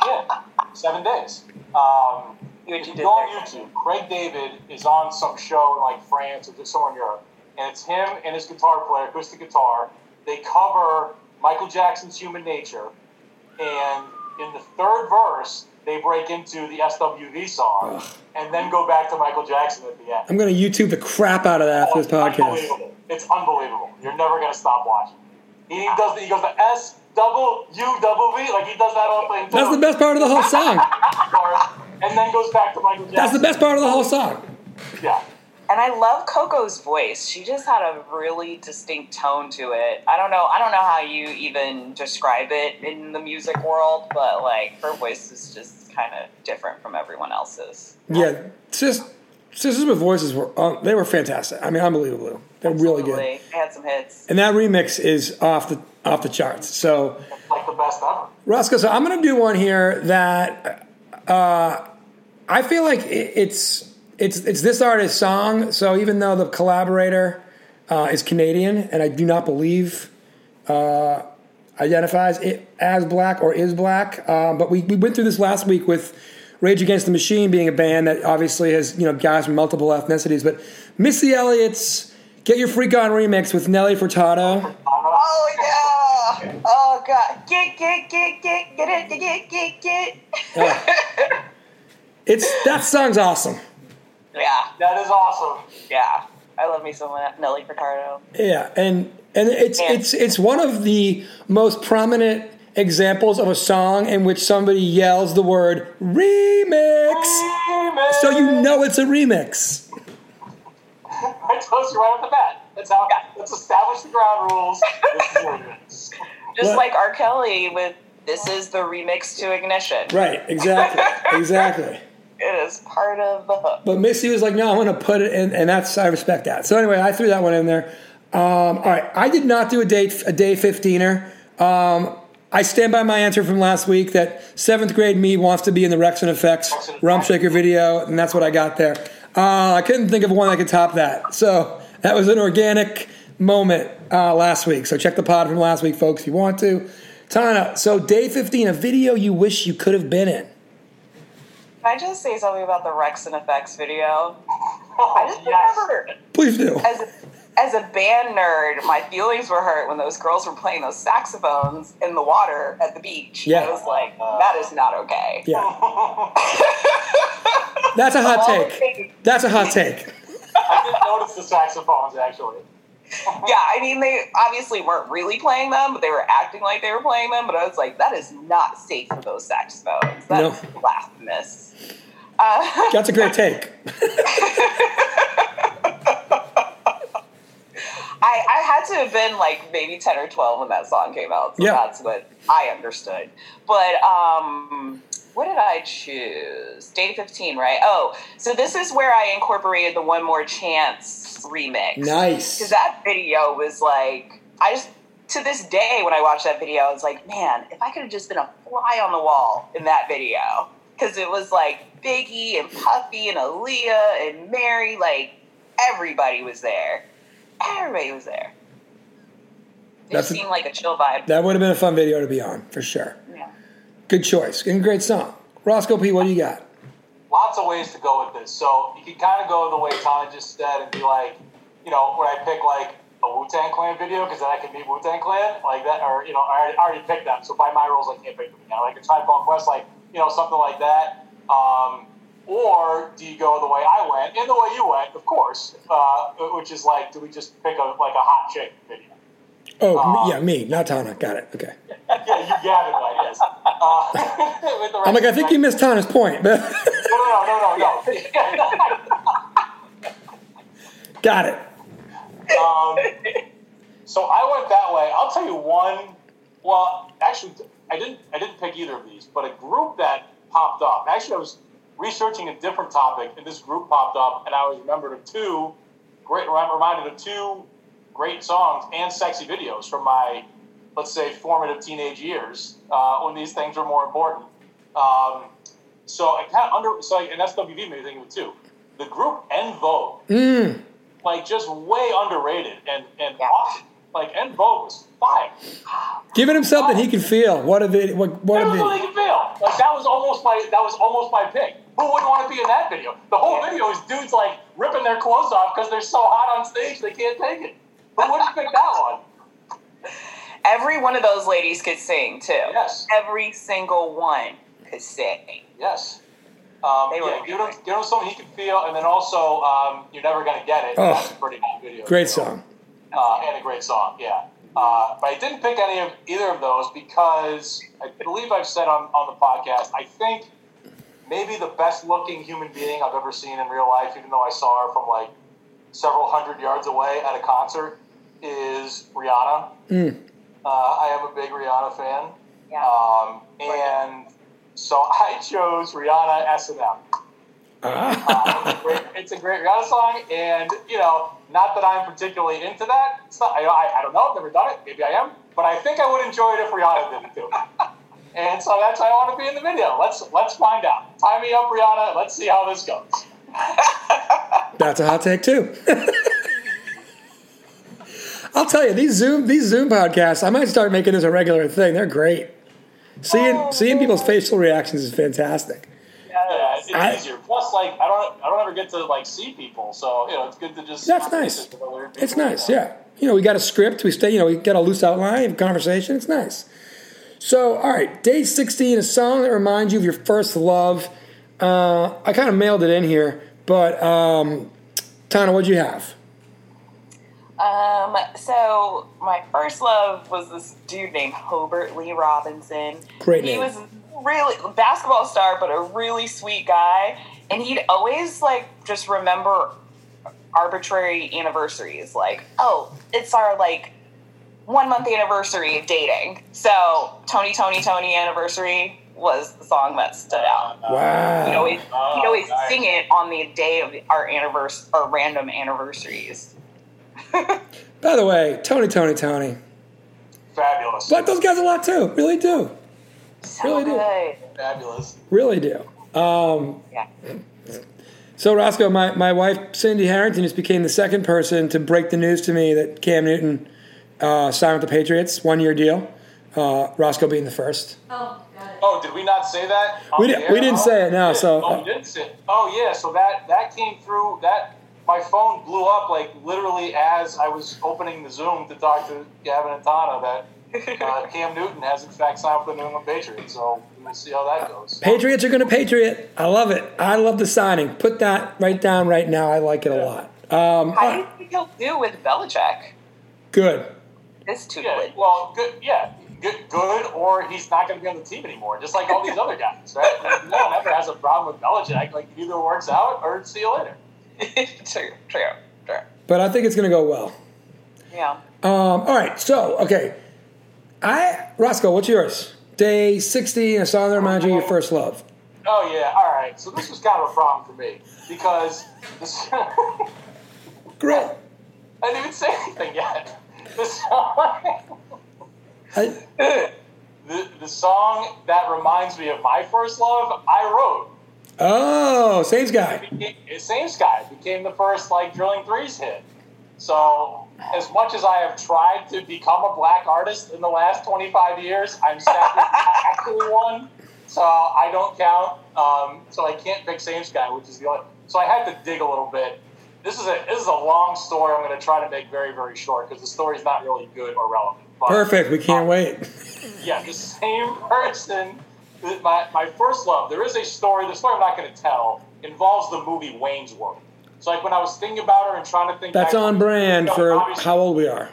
Yeah. Seven days. Um, You what if you you did go on. YouTube, Craig David is on some show in like France or just somewhere in Europe, and it's him and his guitar player, acoustic guitar. They cover Michael Jackson's Human Nature, and in the third verse, they break into the SWV song, and then go back to Michael Jackson at the end. I'm going to YouTube the crap out of that after this It's podcast. Unbelievable. It's unbelievable. You're never gonna stop watching. He does. The, he goes the S double U double V like he does that all thing. That's the best part of the whole song. And then goes back to Michael Jackson. That's the best part of the whole song. Yeah. And I love Coko's voice. She just had a really distinct tone to it. I don't know. I don't know how you even describe it in the music world, but like her voice is just kind of different from everyone else's. Yeah, sis, sisters with voices were um, they were fantastic. I mean, unbelievable. They're really good. Absolutely. They had some hits. And that remix is off the off the charts. So, It's like the best ever. Roscoe, so I'm going to do one here that uh, I feel like it's it's it's this artist's song. So even though the collaborator uh, is Canadian, and I do not believe uh, identifies it as black or is black, um, but we, we went through this last week with Rage Against the Machine being a band that obviously has you know guys from multiple ethnicities. But Missy Elliott's "Get Your Freak On" remix with Nelly Furtado. Oh yeah! Oh god! Get get get get get it get get get. Yeah. It's that song's awesome. Yeah, That is awesome. yeah. I love me some Nelly Furtado. Yeah, and and it's Yeah. it's it's one of the most prominent examples of a song in which somebody yells the word remix, so you know it's a remix. I told you right off the bat. That's how. Let's establish the ground rules. This is what it is. Just What? like R. Kelly with "This is the remix to Ignition." Right, exactly, exactly. It is part of the hook. But Missy was like, "No, I want to put it in," and that's I respect that. So anyway, I threw that one in there. Um, all right, I did not do a day a day 15er. Um, I stand by my answer from last week that seventh grade me wants to be in the Wreckx-n-Effect Rump Shaker video, and that's what I got there. Uh, I couldn't think of one that could top that. So that was an organic moment uh, last week. So check the pod from last week, folks, if you want to. Tana, so day 15, a video you wish you could have been in. Can I just say something about the Wreckx-n-Effect video? I just yes. remembered Please do. as a, as a band nerd, my feelings were hurt when those girls were playing those saxophones in the water at the beach. Yeah. I was like, that is not okay. Yeah. That's a hot Of all the take. That's a hot take. I didn't notice the saxophones actually. Yeah, I mean, they obviously weren't really playing them, but they were acting like they were playing them. But I was like, that is not safe for those saxophones. That's No. blasphemous. Uh, That's a great take. I, I had to have been like maybe 10 or 12 when that song came out. So Yeah. that's what I understood. But um, what did I choose? Day 15, right? Oh, so this is where I incorporated the One More Chance remix. Nice. Because that video was like, I just, to this day, when I watch that video, I was like, man, if I could have just been a fly on the wall in that video, because it was like Biggie and Puffy and Aaliyah and Mary, like everybody was there. Everybody was there. It That's just a- like a chill vibe. That would have been a fun video to be on for sure. Good choice and great song. Roscoe P, what do you got? lots of ways to go with this. So you can kind of go the way Tana just said and be like, you know, when I pick like a Wu Tang Clan video because then I can beat Wu Tang Clan like that, or you know, I already, I already picked them. So by my rules, I can't pick them again. Like a Tribe Called Quest, like you know, something like that. Um, or do you go the way I went and the way you went, of course, uh, which is like, do we just pick a like a hot chick video? Oh, me, yeah, me, not Tana. Got it. Okay. Yeah, you Gavin, right? Yes. Uh, with the I'm like, I think you missed Tana's point. but- No, no, no, no, no. got it. Um, so I went that way. I'll tell you one. Well, actually, I didn't. I didn't pick either of these, but a group that popped up. Actually, I was researching a different topic, and this group popped up, and I was remembered of two great. Reminded of two great songs and sexy videos from my, let's say, formative teenage years uh, when these things are more important. Um, so I kind of under. So an SWV made me think of it too. The group En Vogue Mm, like just way underrated and and Yeah. awesome. Like En Vogue was fire. giving him something he can feel. What a video. What, what That a was all video. you could feel. Like that was almost my that was almost my pick. Who wouldn't want to be in that video? The whole video is dudes like ripping their clothes off because they're so hot on stage they can't take it. But who wouldn't pick that one? Every one of those ladies could sing too. Yes. Every single one could sing. Yes. Um, They were yeah, give him, give him something he can feel, and then also um, you're never gonna get it. Oh. That's a pretty good video. Great song. uh, and a great song, yeah. Uh, but I didn't pick any of either of those because I believe I've said on, on the podcast, I think maybe the best looking human being I've ever seen in real life, even though I saw her from like several hundred yards away at a concert, is Rihanna. Mm. Uh, I am a big Rihanna fan. Yeah. Um, and so I chose Rihanna S&M. Ah. Uh, it's, a great, it's a great Rihanna song, and you know, not that I'm particularly into that. It's not, I, I, I don't know. I've never done it. Maybe I am, but I think I would enjoy it if Rihanna did it too. and so that's why I want to be in the video. Let's let's find out. Tie me up, Rihanna. Let's see how this goes. That's a hot take too. I'll tell you these Zoom these Zoom podcasts. I might start making this a regular thing. They're great. Seeing Oh, seeing people's facial reactions is fantastic. Yeah, it's, it's I- easier. Plus, like I don't I don't ever get to like see people, so you know it's good to just. That's nice. visit with other It's nice, yeah. You know, we got a script. We stay. You know, we got a loose outline of conversation. It's nice. So, all right, day sixteen, a song that reminds you of your first love. Uh, I kind of mailed it in here, but um, Tana, what'd you have? Um, so my first love was this dude named Hobart Lee Robinson. Great He was really basketball star, but a really sweet guy, and he'd always like just remember arbitrary anniversaries. Like, oh, it's our like one month anniversary of dating. So Tony, Tony, Tony anniversary was the song that stood out. Wow. He'd always, Oh, he'd always nice. sing it on the day of our anniversary or random anniversaries. By the way, Tony, Tony, Tony. Fabulous. Like those guys a lot too. Really do. So Really do. Fabulous. Really do. Um, Yeah. so Roscoe, my, my wife Cindy Harrington just became the second person to break the news to me that Cam Newton uh, signed with the Patriots, one year deal. Uh, Roscoe being the first. Oh, got it. Oh, did we not say that? We the di- air? we didn't Oh, say it, no, so- Oh, we didn't say. It. Oh, yeah. So that that came through. That my phone blew up like literally as I was opening the Zoom to talk to Gavin and Tana that uh, Cam Newton has in fact signed with the New England Patriots. So we'll see how that goes. Patriots are going to Patriot. I love it. I love the signing. Put that right down right now. I like it a lot. Um, How do you think he'll do with Belichick? good. This Yeah. tutelage. Well, good. Yeah. Good, good, or he's not going to be on the team anymore, just like all these other guys, right? Like, no one ever has a problem with Belichick. Like, it either works out or see you later. true, true, true. But I think it's going to go well. Yeah. Um, all right. So, okay. I Roscoe, what's yours? Day 60, a song that reminds you of your first love. Oh yeah, all right. So this was kind of a problem for me because this, Great. I didn't even say anything yet. This song, I, The, the song that reminds me of my first love, I wrote. Oh, Saints guy. It, same Guy became the first like drilling threes hit. So as much as I have tried to become a black artist in the last 25 years, I'm sadly not actually one. So I don't count. Um, so I can't pick same sky, which is the only. So I had to dig a little bit. This is a this is a long story. I'm going to try to make very very short because the story's not really good or relevant. But, Perfect. We can't wait. yeah, the same person. My, my first love. There is a story. The story I'm not going to tell involves the movie Wayne's World. So like when I was thinking about her and trying to think, That's back- on brand you know, for how old we are.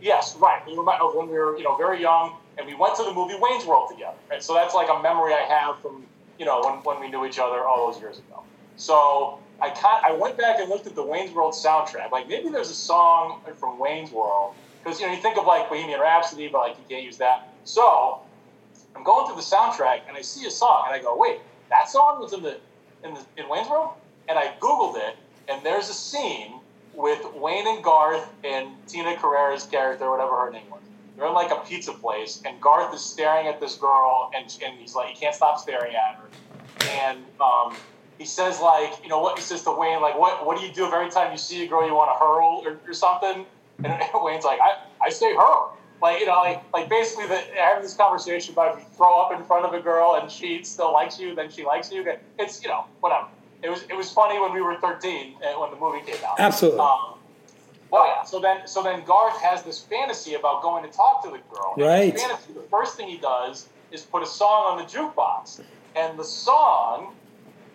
Yes, right. We remind uh, when we were, you know, very young, and we went to the movie Wayne's World together. Right? So that's like a memory I have from, you know, when, when we knew each other all those years ago. So I can I went back and looked at the Wayne's World soundtrack. Like maybe there's a song from Wayne's World because you know you think of like Bohemian Rhapsody, but like you can't use that. So I'm going through the soundtrack and I see a song and I go, wait, that song was in the in the in Wayne's World, and I googled it and there's a scene with Wayne and Garth and Tina Carrere's character, whatever her name was. They're in like a pizza place, and Garth is staring at this girl, and, and he's like, he can't stop staring at her. And um, he says, like, you know what? He says to Wayne, like, what what do you do if every time you see a girl you want to hurl or, or something? And Wayne's like, I, I say hurl. Like, you know, like, like basically the, having this conversation about if you throw up in front of a girl and she still likes you, then she likes you. It's, you know, whatever. It was, it was funny when we were 13 and when the movie came out. Absolutely. Um, well, yeah. So then, so then Garth has this fantasy about going to talk to the girl. Right. Fantasy, the first thing he does is put a song on the jukebox, and the song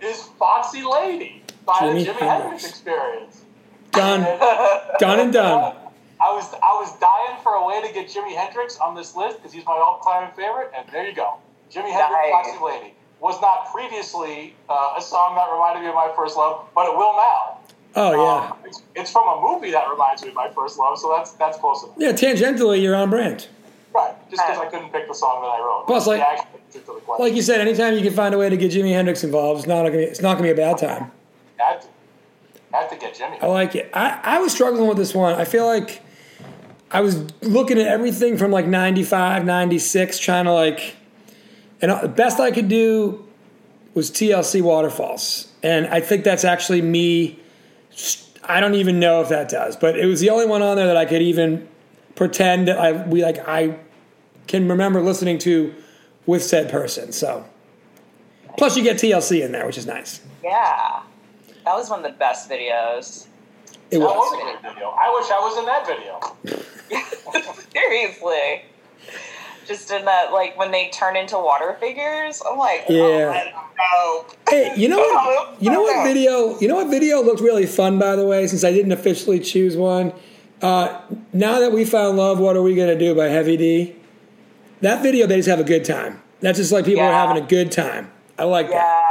is "Foxy Lady" by Jimi the Jimi. Hendrix Experience. Done. Done and done. I was I was dying for a way to get Jimi Hendrix on this list because he's my all-time favorite, and there you go, Jimi Hendrix, Nice. "Foxy Lady." Was not previously uh, a song that reminded me of my first love, but it will now. Oh yeah. Um, it's, it's from a movie that reminds me of my first love, so that's that's close enough. Yeah. Tangentially, you're on brand. Right, just because I couldn't pick the song that I wrote. Plus, like- The actual answer to the. Like you said, anytime you can find a way to get Jimi Hendrix involved, it's not gonna be, it's not gonna be a bad time. had to, had to get Jimi. I like it. I, I was struggling with this one. I feel like I was looking at everything from like 95, 96, trying to like, and uh, the best I could do was TLC Waterfalls. And I think that's actually me. I don't even know if that does, but it was the only one on there that I could even pretend that I we like I can remember listening to with said person. So plus you get TLC in there, which is nice. Yeah. That was one of the best videos. It that was. was a great video. I wish I was in that video. Seriously. Just in that, like, when they turn into water figures, I'm like, Yeah. oh, Hey, you know what? You know what video? You know what video looked really fun, by the way. Since I didn't officially choose one, uh, now that we found love, what are we gonna do by Heavy D? That video, they just have a good time. That's just like people are having a good time. I like Yeah. that.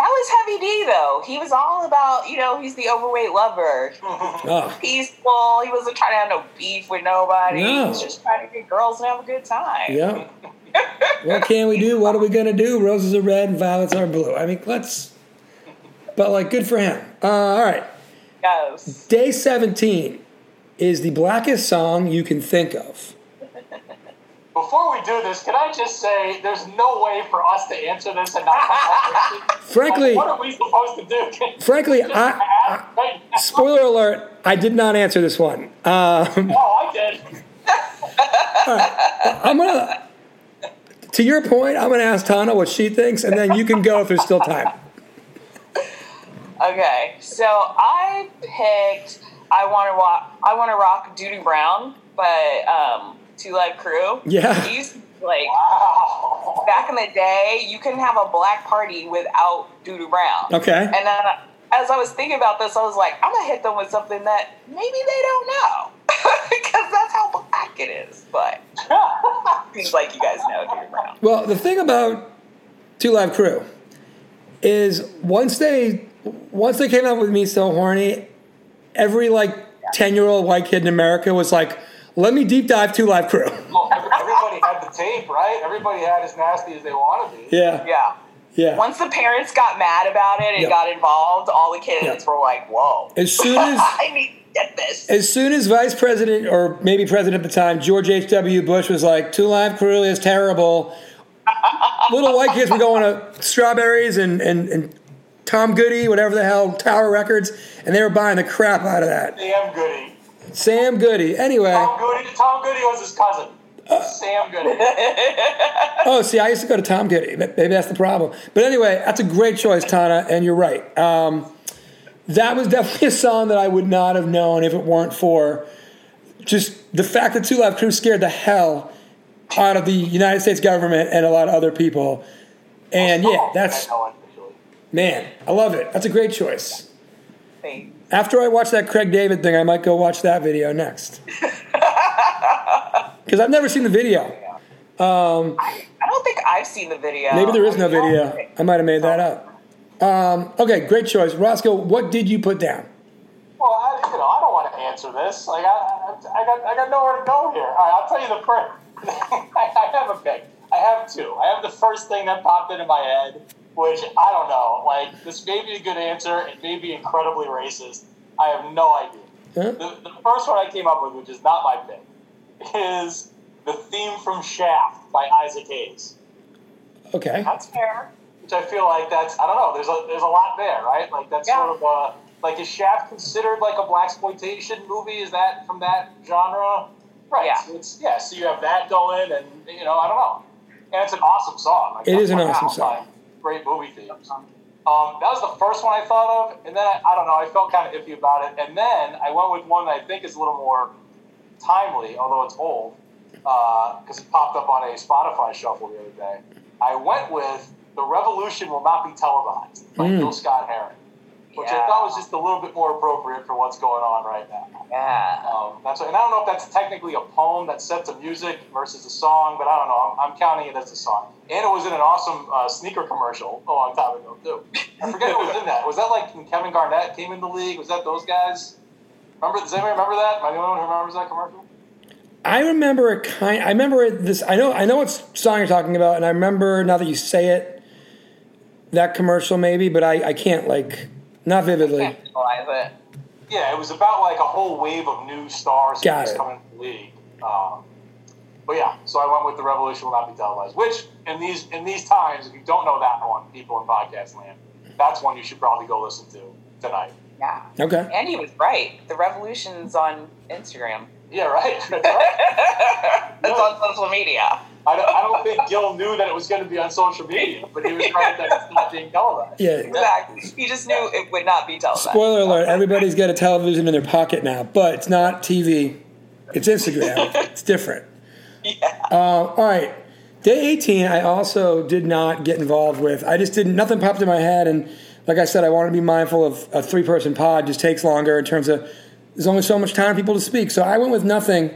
That was Heavy D, though. He was all about, you know, he's the overweight lover. Oh, Peaceful. He wasn't trying to have no beef with nobody. No. He was just trying to get girls and have a good time. yeah. what can we do? What are we gonna do? Roses are red, and violets are blue. I mean, let's. But like, good for him. Uh, all right. Yes. Day 17 is the blackest song you can think of. Before we do this, can I just say there's no way for us to answer this and not come up with it? Frankly, Like, what are we supposed to do? Frankly, just I, right spoiler alert, I did not answer this one. Um, Oh, I did. I'm gonna, to your point, I'm gonna ask Tana what she thinks, and then you can go if there's still time. Okay, so I picked I want to rock I want to rock Doo Doo Brown by um, Two Live Crew. Yeah. He's like Wow. back in the day, you couldn't have a black party without Doo Doo Brown. Okay. And then as I was thinking about this, I was like, I'm gonna hit them with something that maybe they don't know because that's how black it is. But seems like you guys know Doo Doo Brown. Well, the thing about Two Live Crew is once they once they came out with me so horny, every like ten year old white kid in America was like, "Let me deep dive Two Live Crew." Well, everybody had the tape, right? Everybody had as nasty as they wanted to be. Yeah, Yeah. yeah. Once the parents got mad about it and Yeah. got involved, all the kids Yeah. were like, "Whoa." As soon as I need get this. As soon as Vice President, or maybe President at the time, George H.W. Bush was like, Two Live Crew is terrible. Little white kids were going to Strawberries and, and, and Tom Goody, whatever the hell, Tower Records, and they were buying the crap out of that. Damn Goody. Sam Goody. Anyway. Tom Goody. Tom Goody was his cousin. Uh, Sam Goody. Oh, see, I used to go to Tom Goody. Maybe that's the problem. But anyway, that's a great choice, Tana, and you're right. Um, that was definitely a song that I would not have known if it weren't for just the fact that Two Live Crew scared the hell out of the United States government and a lot of other people. And yeah, that's it, actually. man, I love it. That's a great choice. Thanks. After I watch that Craig David thing, I might go watch that video next. Because I've never seen the video. I don't think I've seen the video. Maybe there is no video. I might have made that up. Um, okay, great choice. Roscoe, what did you put down? Well, I, you know, I don't want to answer this. Like, I, I, I got, I got nowhere to go here. All right, I'll tell you the first. I, I have a pick. I have two. I have the first thing that popped into my head, which I don't know. Like, this may be a good answer. It may be incredibly racist. I have no idea. Huh? The, the first one I came up with, which is not my pick, is the theme from Shaft by Isaac Hayes. Okay. That's fair. which I feel like that's I don't know. There's a there's a lot there, right? Like that's Yeah. sort of a like is Shaft considered like a blaxploitation movie? Is that from that genre? Right. Yeah. So it's yeah. So you have that going, and you know I don't know, and it's an awesome song. Like, It that's is an awesome my song. Great movie themes. Um, that was the first one I thought of, and then I, I don't know. I felt kind of iffy about it, and then I went with one that I think is a little more timely, although it's old, because it popped up on a Spotify shuffle the other day. I went with "The Revolution Will Not Be Televised" by Mm. Gil Scott-Heron, which I thought was just a little bit more appropriate for what's going on right now. Yeah. Um, that's and I don't know if that's technically a poem that set to music versus a song, but I don't know. I'm, I'm counting it as a song. And it was in an awesome uh, sneaker commercial a long time ago too. I forget who was in that. Was that like when Kevin Garnett came in the league? Was that those guys? Remember? Does anybody remember that? Am I the only one who remembers that commercial? I remember a kind. I remember this. I know. I know what song you're talking about, and I remember now that you say it, that commercial maybe, but I, I can't like not vividly. Can't it. Yeah, it was about like a whole wave of new stars Got it. coming to the league. Um, but yeah, so I went with the Revolution will not be televised. Which in these in these times, if you don't know that one, people in podcast land, that's one you should probably go listen to tonight. Yeah. Okay. And he was right. The revolution's on Instagram. Yeah, right. That's right. It's on social media. I don't, I don't think Gil knew that it was going to be on social media, but he was right that it's not being televised. Yeah. Exactly. He just knew it would not be televised. Spoiler alert: Everybody's got a television in their pocket now, but it's not TV. It's Instagram. it's different. Yeah. Uh, all right. Day 18, I also did not get involved with. I just didn't, nothing popped in my head. And like I said, I want to be mindful of a three person pod just takes longer in terms of there's only so much time for people to speak. So I went with nothing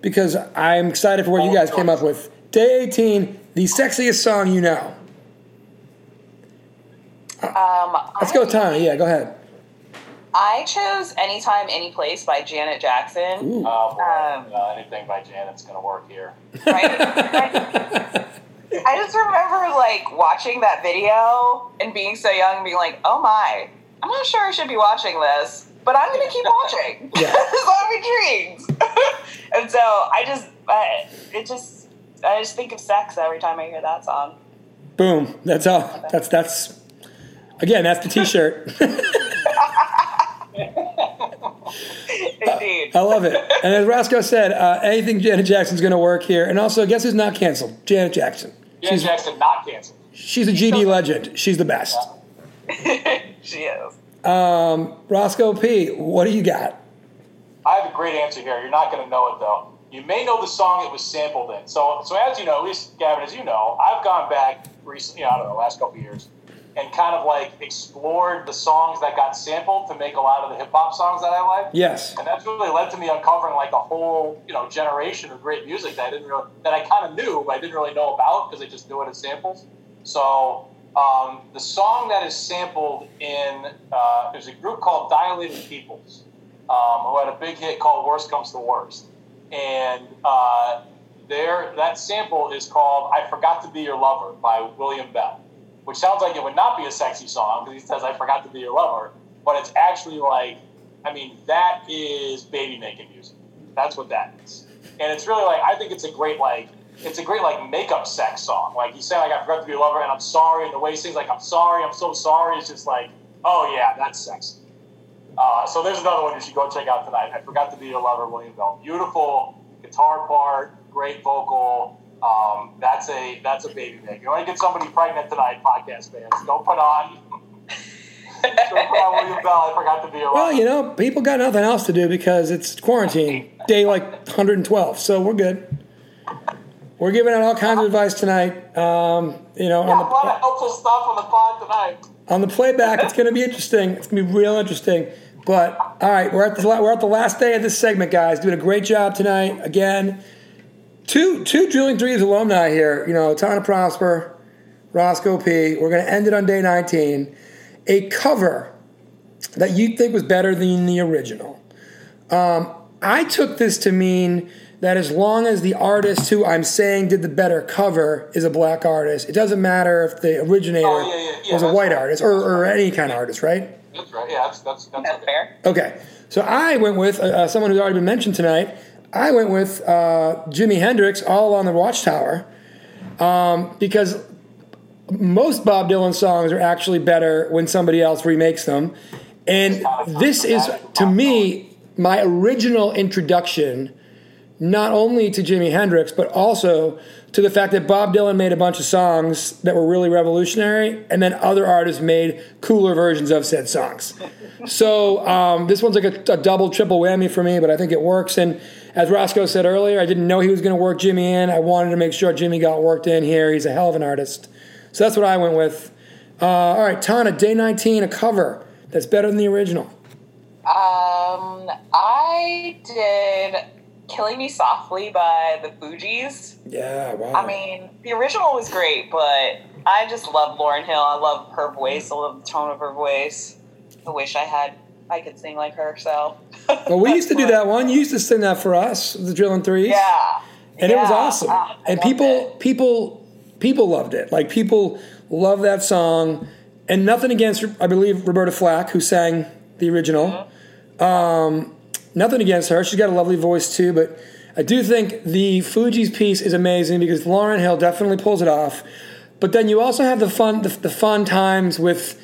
because I'm excited for what you guys came up with. Day 18, the sexiest song you know. Um, Let's go, Tana. Yeah, go ahead. I chose Anytime, Anyplace by Janet Jackson. Ooh. Oh, boy. Um, Uh, anything by Janet's going to work here. Right? I just remember like watching that video and being so young and being like, oh my, I'm not sure I should be watching this, but I'm going to keep watching. Yeah. so I'm intrigued. and so I just, I, it just, I just think of sex every time I hear that song. Boom. That's all. That's, that's, again, that's the t shirt. Indeed. I love it. And as Roscoe said, uh, anything Janet Jackson's going to work here. And also, guess who's not canceled? Janet Jackson. Janet She's, Jackson not canceled. she's a GD legend. She's the best. she is. Um, Roscoe P, what do you got? I have a great answer here. You're not going to know it though. You may know the song it was sampled in. So, so as you know, at least Gavin, as you know, I've gone back recently. I don't know, last couple of years, and kind of like explored the songs that got sampled to make a lot of the hip hop songs that I like. Yes. And that's really led to me uncovering like a whole, you know, generation of great music that I didn't really, that I kind of knew, but I didn't really know about because I just knew it as samples. So um, the song that is sampled in uh, there's a group called Dilated Peoples um, who had a big hit called "Worst Comes to Worst," and uh, there that sample is called "I Forgot to Be Your Lover" by William Bell, which sounds like it would not be a sexy song because he says "I forgot to be your lover," but it's actually like I mean, that is baby making music. That's what that is. And it's really like I think it's a great like it's a great like makeup sex song. Like he's saying like I forgot to be your lover and I'm sorry, and the way he sings like I'm sorry, I'm so sorry. It's just like oh yeah, that's sexy. Uh, so there's another one you should go check out tonight. I forgot to be your lover, William Bell. Beautiful guitar part, great vocal. Um, that's a that's a baby maker. You want to get somebody pregnant tonight, podcast fans? Don't put on. don't put on William Bell. I forgot to be your Well, lover. you know, people got nothing else to do because it's quarantine day like 112, so we're good. We're giving out all kinds of advice tonight. Um, you know, Yeah, a on lot the, of helpful stuff on the pod tonight. on the playback, it's going to be interesting. It's going to be real interesting. But all right, we're at the we're at the last day of this segment, guys. Doing a great job tonight. Again, two two drilling threes alumni here. You know, Tana Prosper, Roscoe P. We're going to end it on day 19. A cover that you think was better than the original. Um, I took this to mean that as long as the artist who I'm saying did the better cover is a black artist, it doesn't matter if the originator Oh, yeah, yeah, yeah, was a white right. artist or, or any kind of artist, right? That's right. Yeah, that's that's that's, That's okay. fair. Okay, so I went with uh, uh, someone who's already been mentioned tonight. I went with uh, Jimi Hendrix, All Along the Watchtower, um, because most Bob Dylan songs are actually better when somebody else remakes them. And this is, to me, my original introduction not only to Jimi Hendrix, but also to the fact that Bob Dylan made a bunch of songs that were really revolutionary, and then other artists made cooler versions of said songs. So um, this one's like a, a double, triple whammy for me, but I think it works. And as Roscoe said earlier, I didn't know he was going to work Jimi in. I wanted to make sure Jimi got worked in here. He's a hell of an artist. So that's what I went with. Uh, all right, Tana, day 19, a cover that's better than the original. Um, I did "Killing Me Softly" by the Fugees. Yeah, wow. I mean, the original was great, but I just love Lauryn Hill. I love her voice. I love the tone of her voice. I wish I had, I could sing like her. So. well, we used to do that one. You used to sing that for us, the Drilling Threes. Yeah. and it was awesome. Ah, and people, it. people, people loved it. Like people love that song. And nothing against, I believe, Roberta Flack, who sang the original. Um, nothing against her. She's got a lovely voice too. But I do think the Fugees' piece is amazing because Lauryn Hill definitely pulls it off. But then you also have the fun, the, the fun times with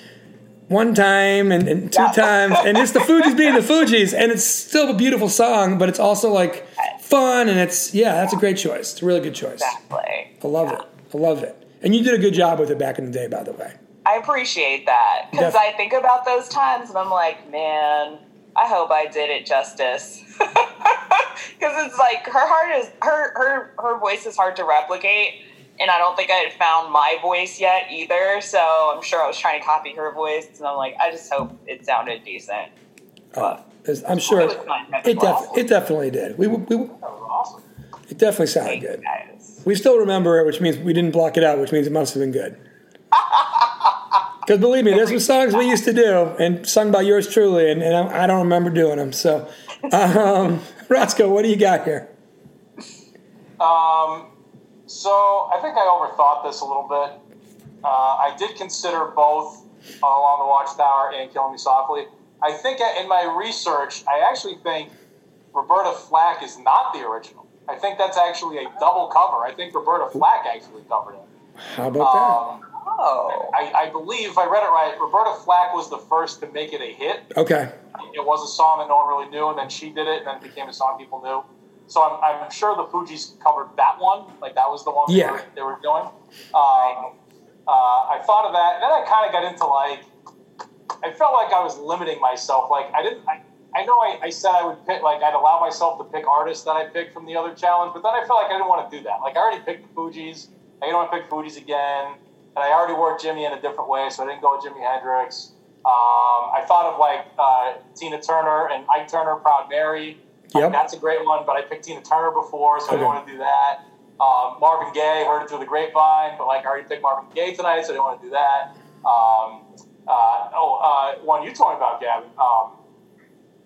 one time and, and two Yeah. times, and it's the Fugees being the Fugees, and it's still a beautiful song, but it's also like fun, and it's yeah, that's a great choice. It's a really good choice. Exactly. I love it. I love it. And you did a good job with it back in the day, by the way. I appreciate that because I think about those times and I'm like, man, I hope I did it justice. Because it's like her heart is her her her voice is hard to replicate, and I don't think I had found my voice yet either. So I'm sure I was trying to copy her voice, and I'm like, I just hope it sounded decent. Uh, I'm sure It it, was fun. it, def- it definitely did. We, we, awesome. it definitely sounded Thank you good. guys. We still remember it, which means we didn't block it out, which means it must have been good. Because believe me, there's some songs we used to do and sung by yours truly, and, and I, I don't remember doing them. So, um, Roscoe, what do you got here? Um, so I think I overthought this a little bit. Uh, I did consider both Along the Watchtower and Killing Me Softly. I think in my research, I actually think Roberta Flack is not the original. I think that's actually a double cover. I think Roberta Flack actually covered it. How about Um, Oh, I, I believe, if I read it right, Roberta Flack was the first to make it a hit. Okay. It was a song that no one really knew, and then she did it, and then it became a song people knew. So I'm, I'm sure the Fugees covered that one. Like that was the one they, were, they were doing. Um, uh, I thought of that, and then I kind of got into like, I felt like I was limiting myself. Like I didn't. I, I know I, I said I would pick, like I'd allow myself to pick artists that I picked from the other challenge, but then I felt like I didn't want to do that. Like I already picked the Fugees. I don't want to pick Fugees again, and I already worked Jimi in a different way, so I didn't go with Jimi Hendrix. Um, I thought of like uh, Tina Turner and Ike Turner, Proud Mary. Yep. that's a great one, but I picked Tina Turner before, so I Okay. didn't want to do that. Um, Marvin Gaye, heard it through the grapevine, but like I already picked Marvin Gaye tonight, so I didn't want to do that. Um, uh, oh, uh, one you told me about, Gavin. Um,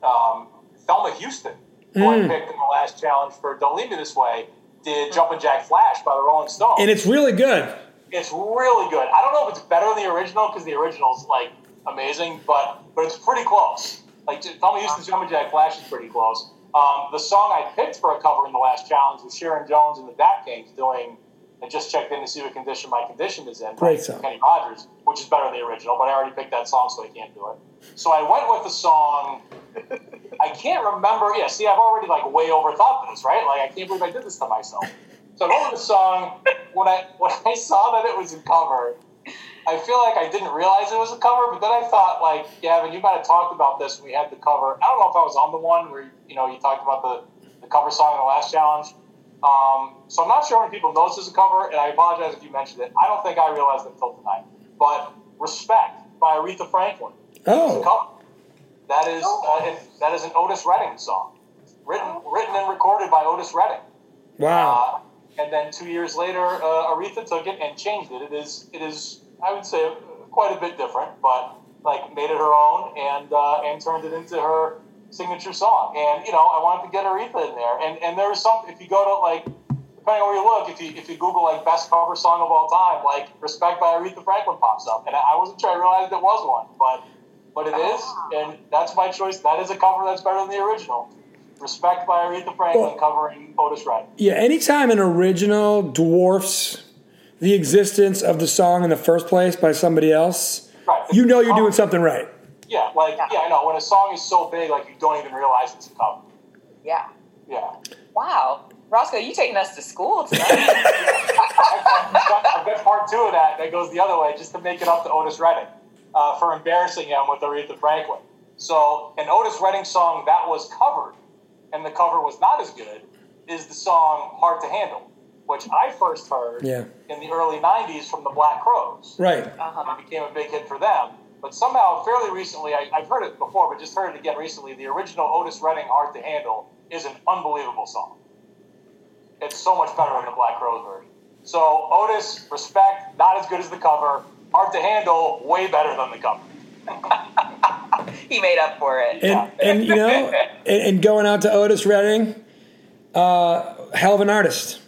um, Thelma Houston, who I Mm. picked in the last challenge for "Don't Leave Me This Way," did "Jumpin' Jack Flash" by the Rolling Stones. And it's really good. It's really good. I don't know if it's better than the original because the original's like amazing, but but it's pretty close. Like, Tommy Houston's Jumpin' Jack Flash is pretty close. Um, the song I picked for a cover in the last challenge was Sharon Jones and the Dap-Kings doing. I just checked in to see what condition my condition is in. Great song. Kenny Rogers, which is better than the original, but I already picked that song, so I can't do it. So I went with the song. I can't remember. Yeah, see, I've already like way overthought this, right? Like, I can't believe I did this to myself. So I went with the song. When I when I saw that it was a cover, I feel like I didn't realize it was a cover, but then I thought, like, Gavin, you might have talked about this when we had the cover. I don't know if I was on the one where you know you talked about the, the cover song in the last challenge. Um, so I'm not sure how many people know this is a cover, and I apologize if you mentioned it. I don't think I realized it until tonight. But "Respect" by Aretha Franklin. is a Oh, cover. That is uh, and that is an Otis Redding song, written written and recorded by Otis Redding. wow. Uh, and then two years later, uh, Aretha took it and changed it. It is, it is, I would say, quite a bit different, but like made it her own and uh, and turned it into her signature song. And you know, I wanted to get Aretha in there. And and there was some. If you go to like, depending on where you look, if you if you Google like best cover song of all time, like "Respect" by Aretha Franklin pops up. And I wasn't sure I realized it was one, but but it is, and that's my choice. That is a cover that's better than the original. Respect by Aretha Franklin Well- covering Otis Redding. Yeah, anytime an original dwarfs the existence of the song in the first place by somebody else, Right. you know you're doing something right. Yeah, like yeah, I know. When a song is so big, like you don't even realize it's a cover. Yeah. Yeah, Wow. Roscoe, you taking us to school tonight? I've got, I've got part two of that that goes the other way, just to make it up to Otis Redding uh, for embarrassing him with Aretha Franklin. So, an Otis Redding song that was covered, and the cover was not as good, is the song "Hard to Handle," which I first heard Yeah. in the early '90s from the Black Crowes. Right. uh-huh. it became a big hit for them. But somehow, fairly recently, I, I've heard it before, but just heard it again recently. The original Otis Redding "Hard to Handle" is an unbelievable song. It's so much better than the Black Crowes version. So Otis, respect, not as good as the cover. Hard to handle, way better than the cover. He made up for it. And, and you know, and, and going out to Otis Redding, uh, hell of an artist.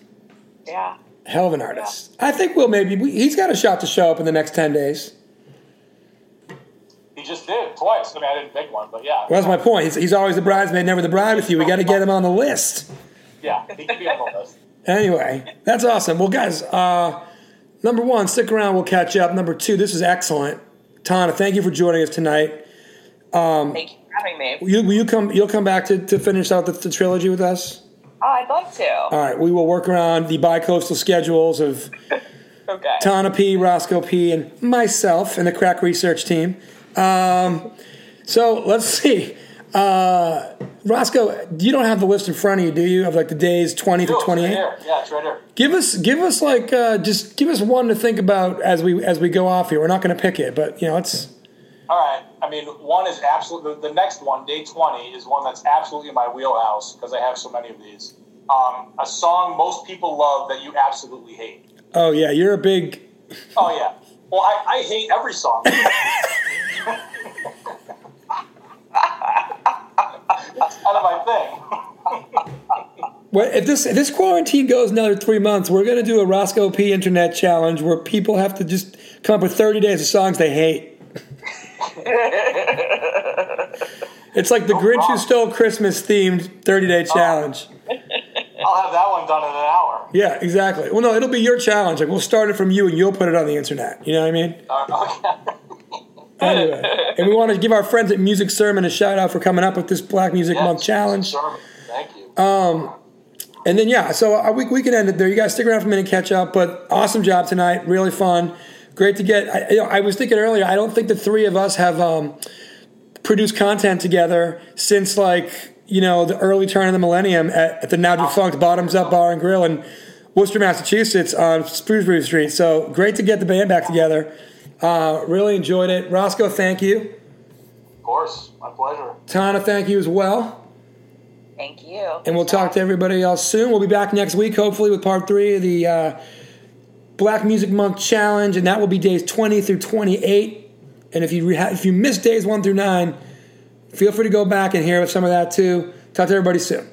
yeah. Hell of an artist. I think we'll maybe, we, he's got a shot to show up in the next 10 days. He just did twice. I mean, I didn't pick one, but yeah, Well, that's my point. He's, he's always the bridesmaid, never the bride with you. We got to get him on the list. yeah, he could be on the list. Anyway, that's awesome. Well, guys, uh, number one, stick around. We'll catch up. Number two, this is excellent. Tana, thank you for joining us tonight. Thank you for having me. Will you, will you come? You'll come back to, to finish out the, the trilogy with us. Oh, I'd love to. All right, we will work around the bi-coastal schedules of Okay. Tana P, Roscoe P, and myself and the crack research team. Um, so let's see. Uh, Roscoe, you don't have the list in front of you, do you? Of like the days twenty to twenty right Yeah, it's right here. Give us, give us like, uh, just give us one to think about as we as we go off here. We're not going to pick it, but you know, it's All right. I mean, one is absolutely the next one, day twenty, is one that's absolutely in my wheelhouse because I have so many of these. Um, a song most people love that you absolutely hate. oh yeah, you're a big Oh yeah. Well, I, I hate every song. that's kind of my thing. Well, if this if this quarantine goes another three months, we're going to do a Roscoe P Internet challenge where people have to just come up with thirty days of songs they hate. it's like the Grinch Who Stole Christmas themed thirty day challenge. I'll have that one done in an hour. Yeah, exactly. Well, no, it'll be your challenge. Like we'll start it from you, and you'll put it on the internet. You know what I mean? Uh, okay. Anyway, and we want to give our friends at Music Sermon a shout out for coming up with this Black Music Month challenge. Sherman, Thank you. And then yeah, so uh, we, we can end it there. You guys stick around for a minute, catch up. But awesome job tonight, really fun, great to get. I, you know, I was thinking earlier, I don't think the three of us have um, produced content together since like you know the early turn of the millennium at, at the now defunct Bottoms Up Bar and Grill in Worcester, Massachusetts on Shrewsbury Street. So great to get the band back together. Uh, really enjoyed it. Roscoe, thank you. of course. My pleasure. Tana, thank you as well. Thank you. And we'll talk to everybody else soon. We'll be back next week, hopefully, with part three of the uh, Black Music Month Challenge, and that will be days 20 through 28. And if you if you missed days one through nine, feel free to go back and hear some of that too. Talk to everybody soon.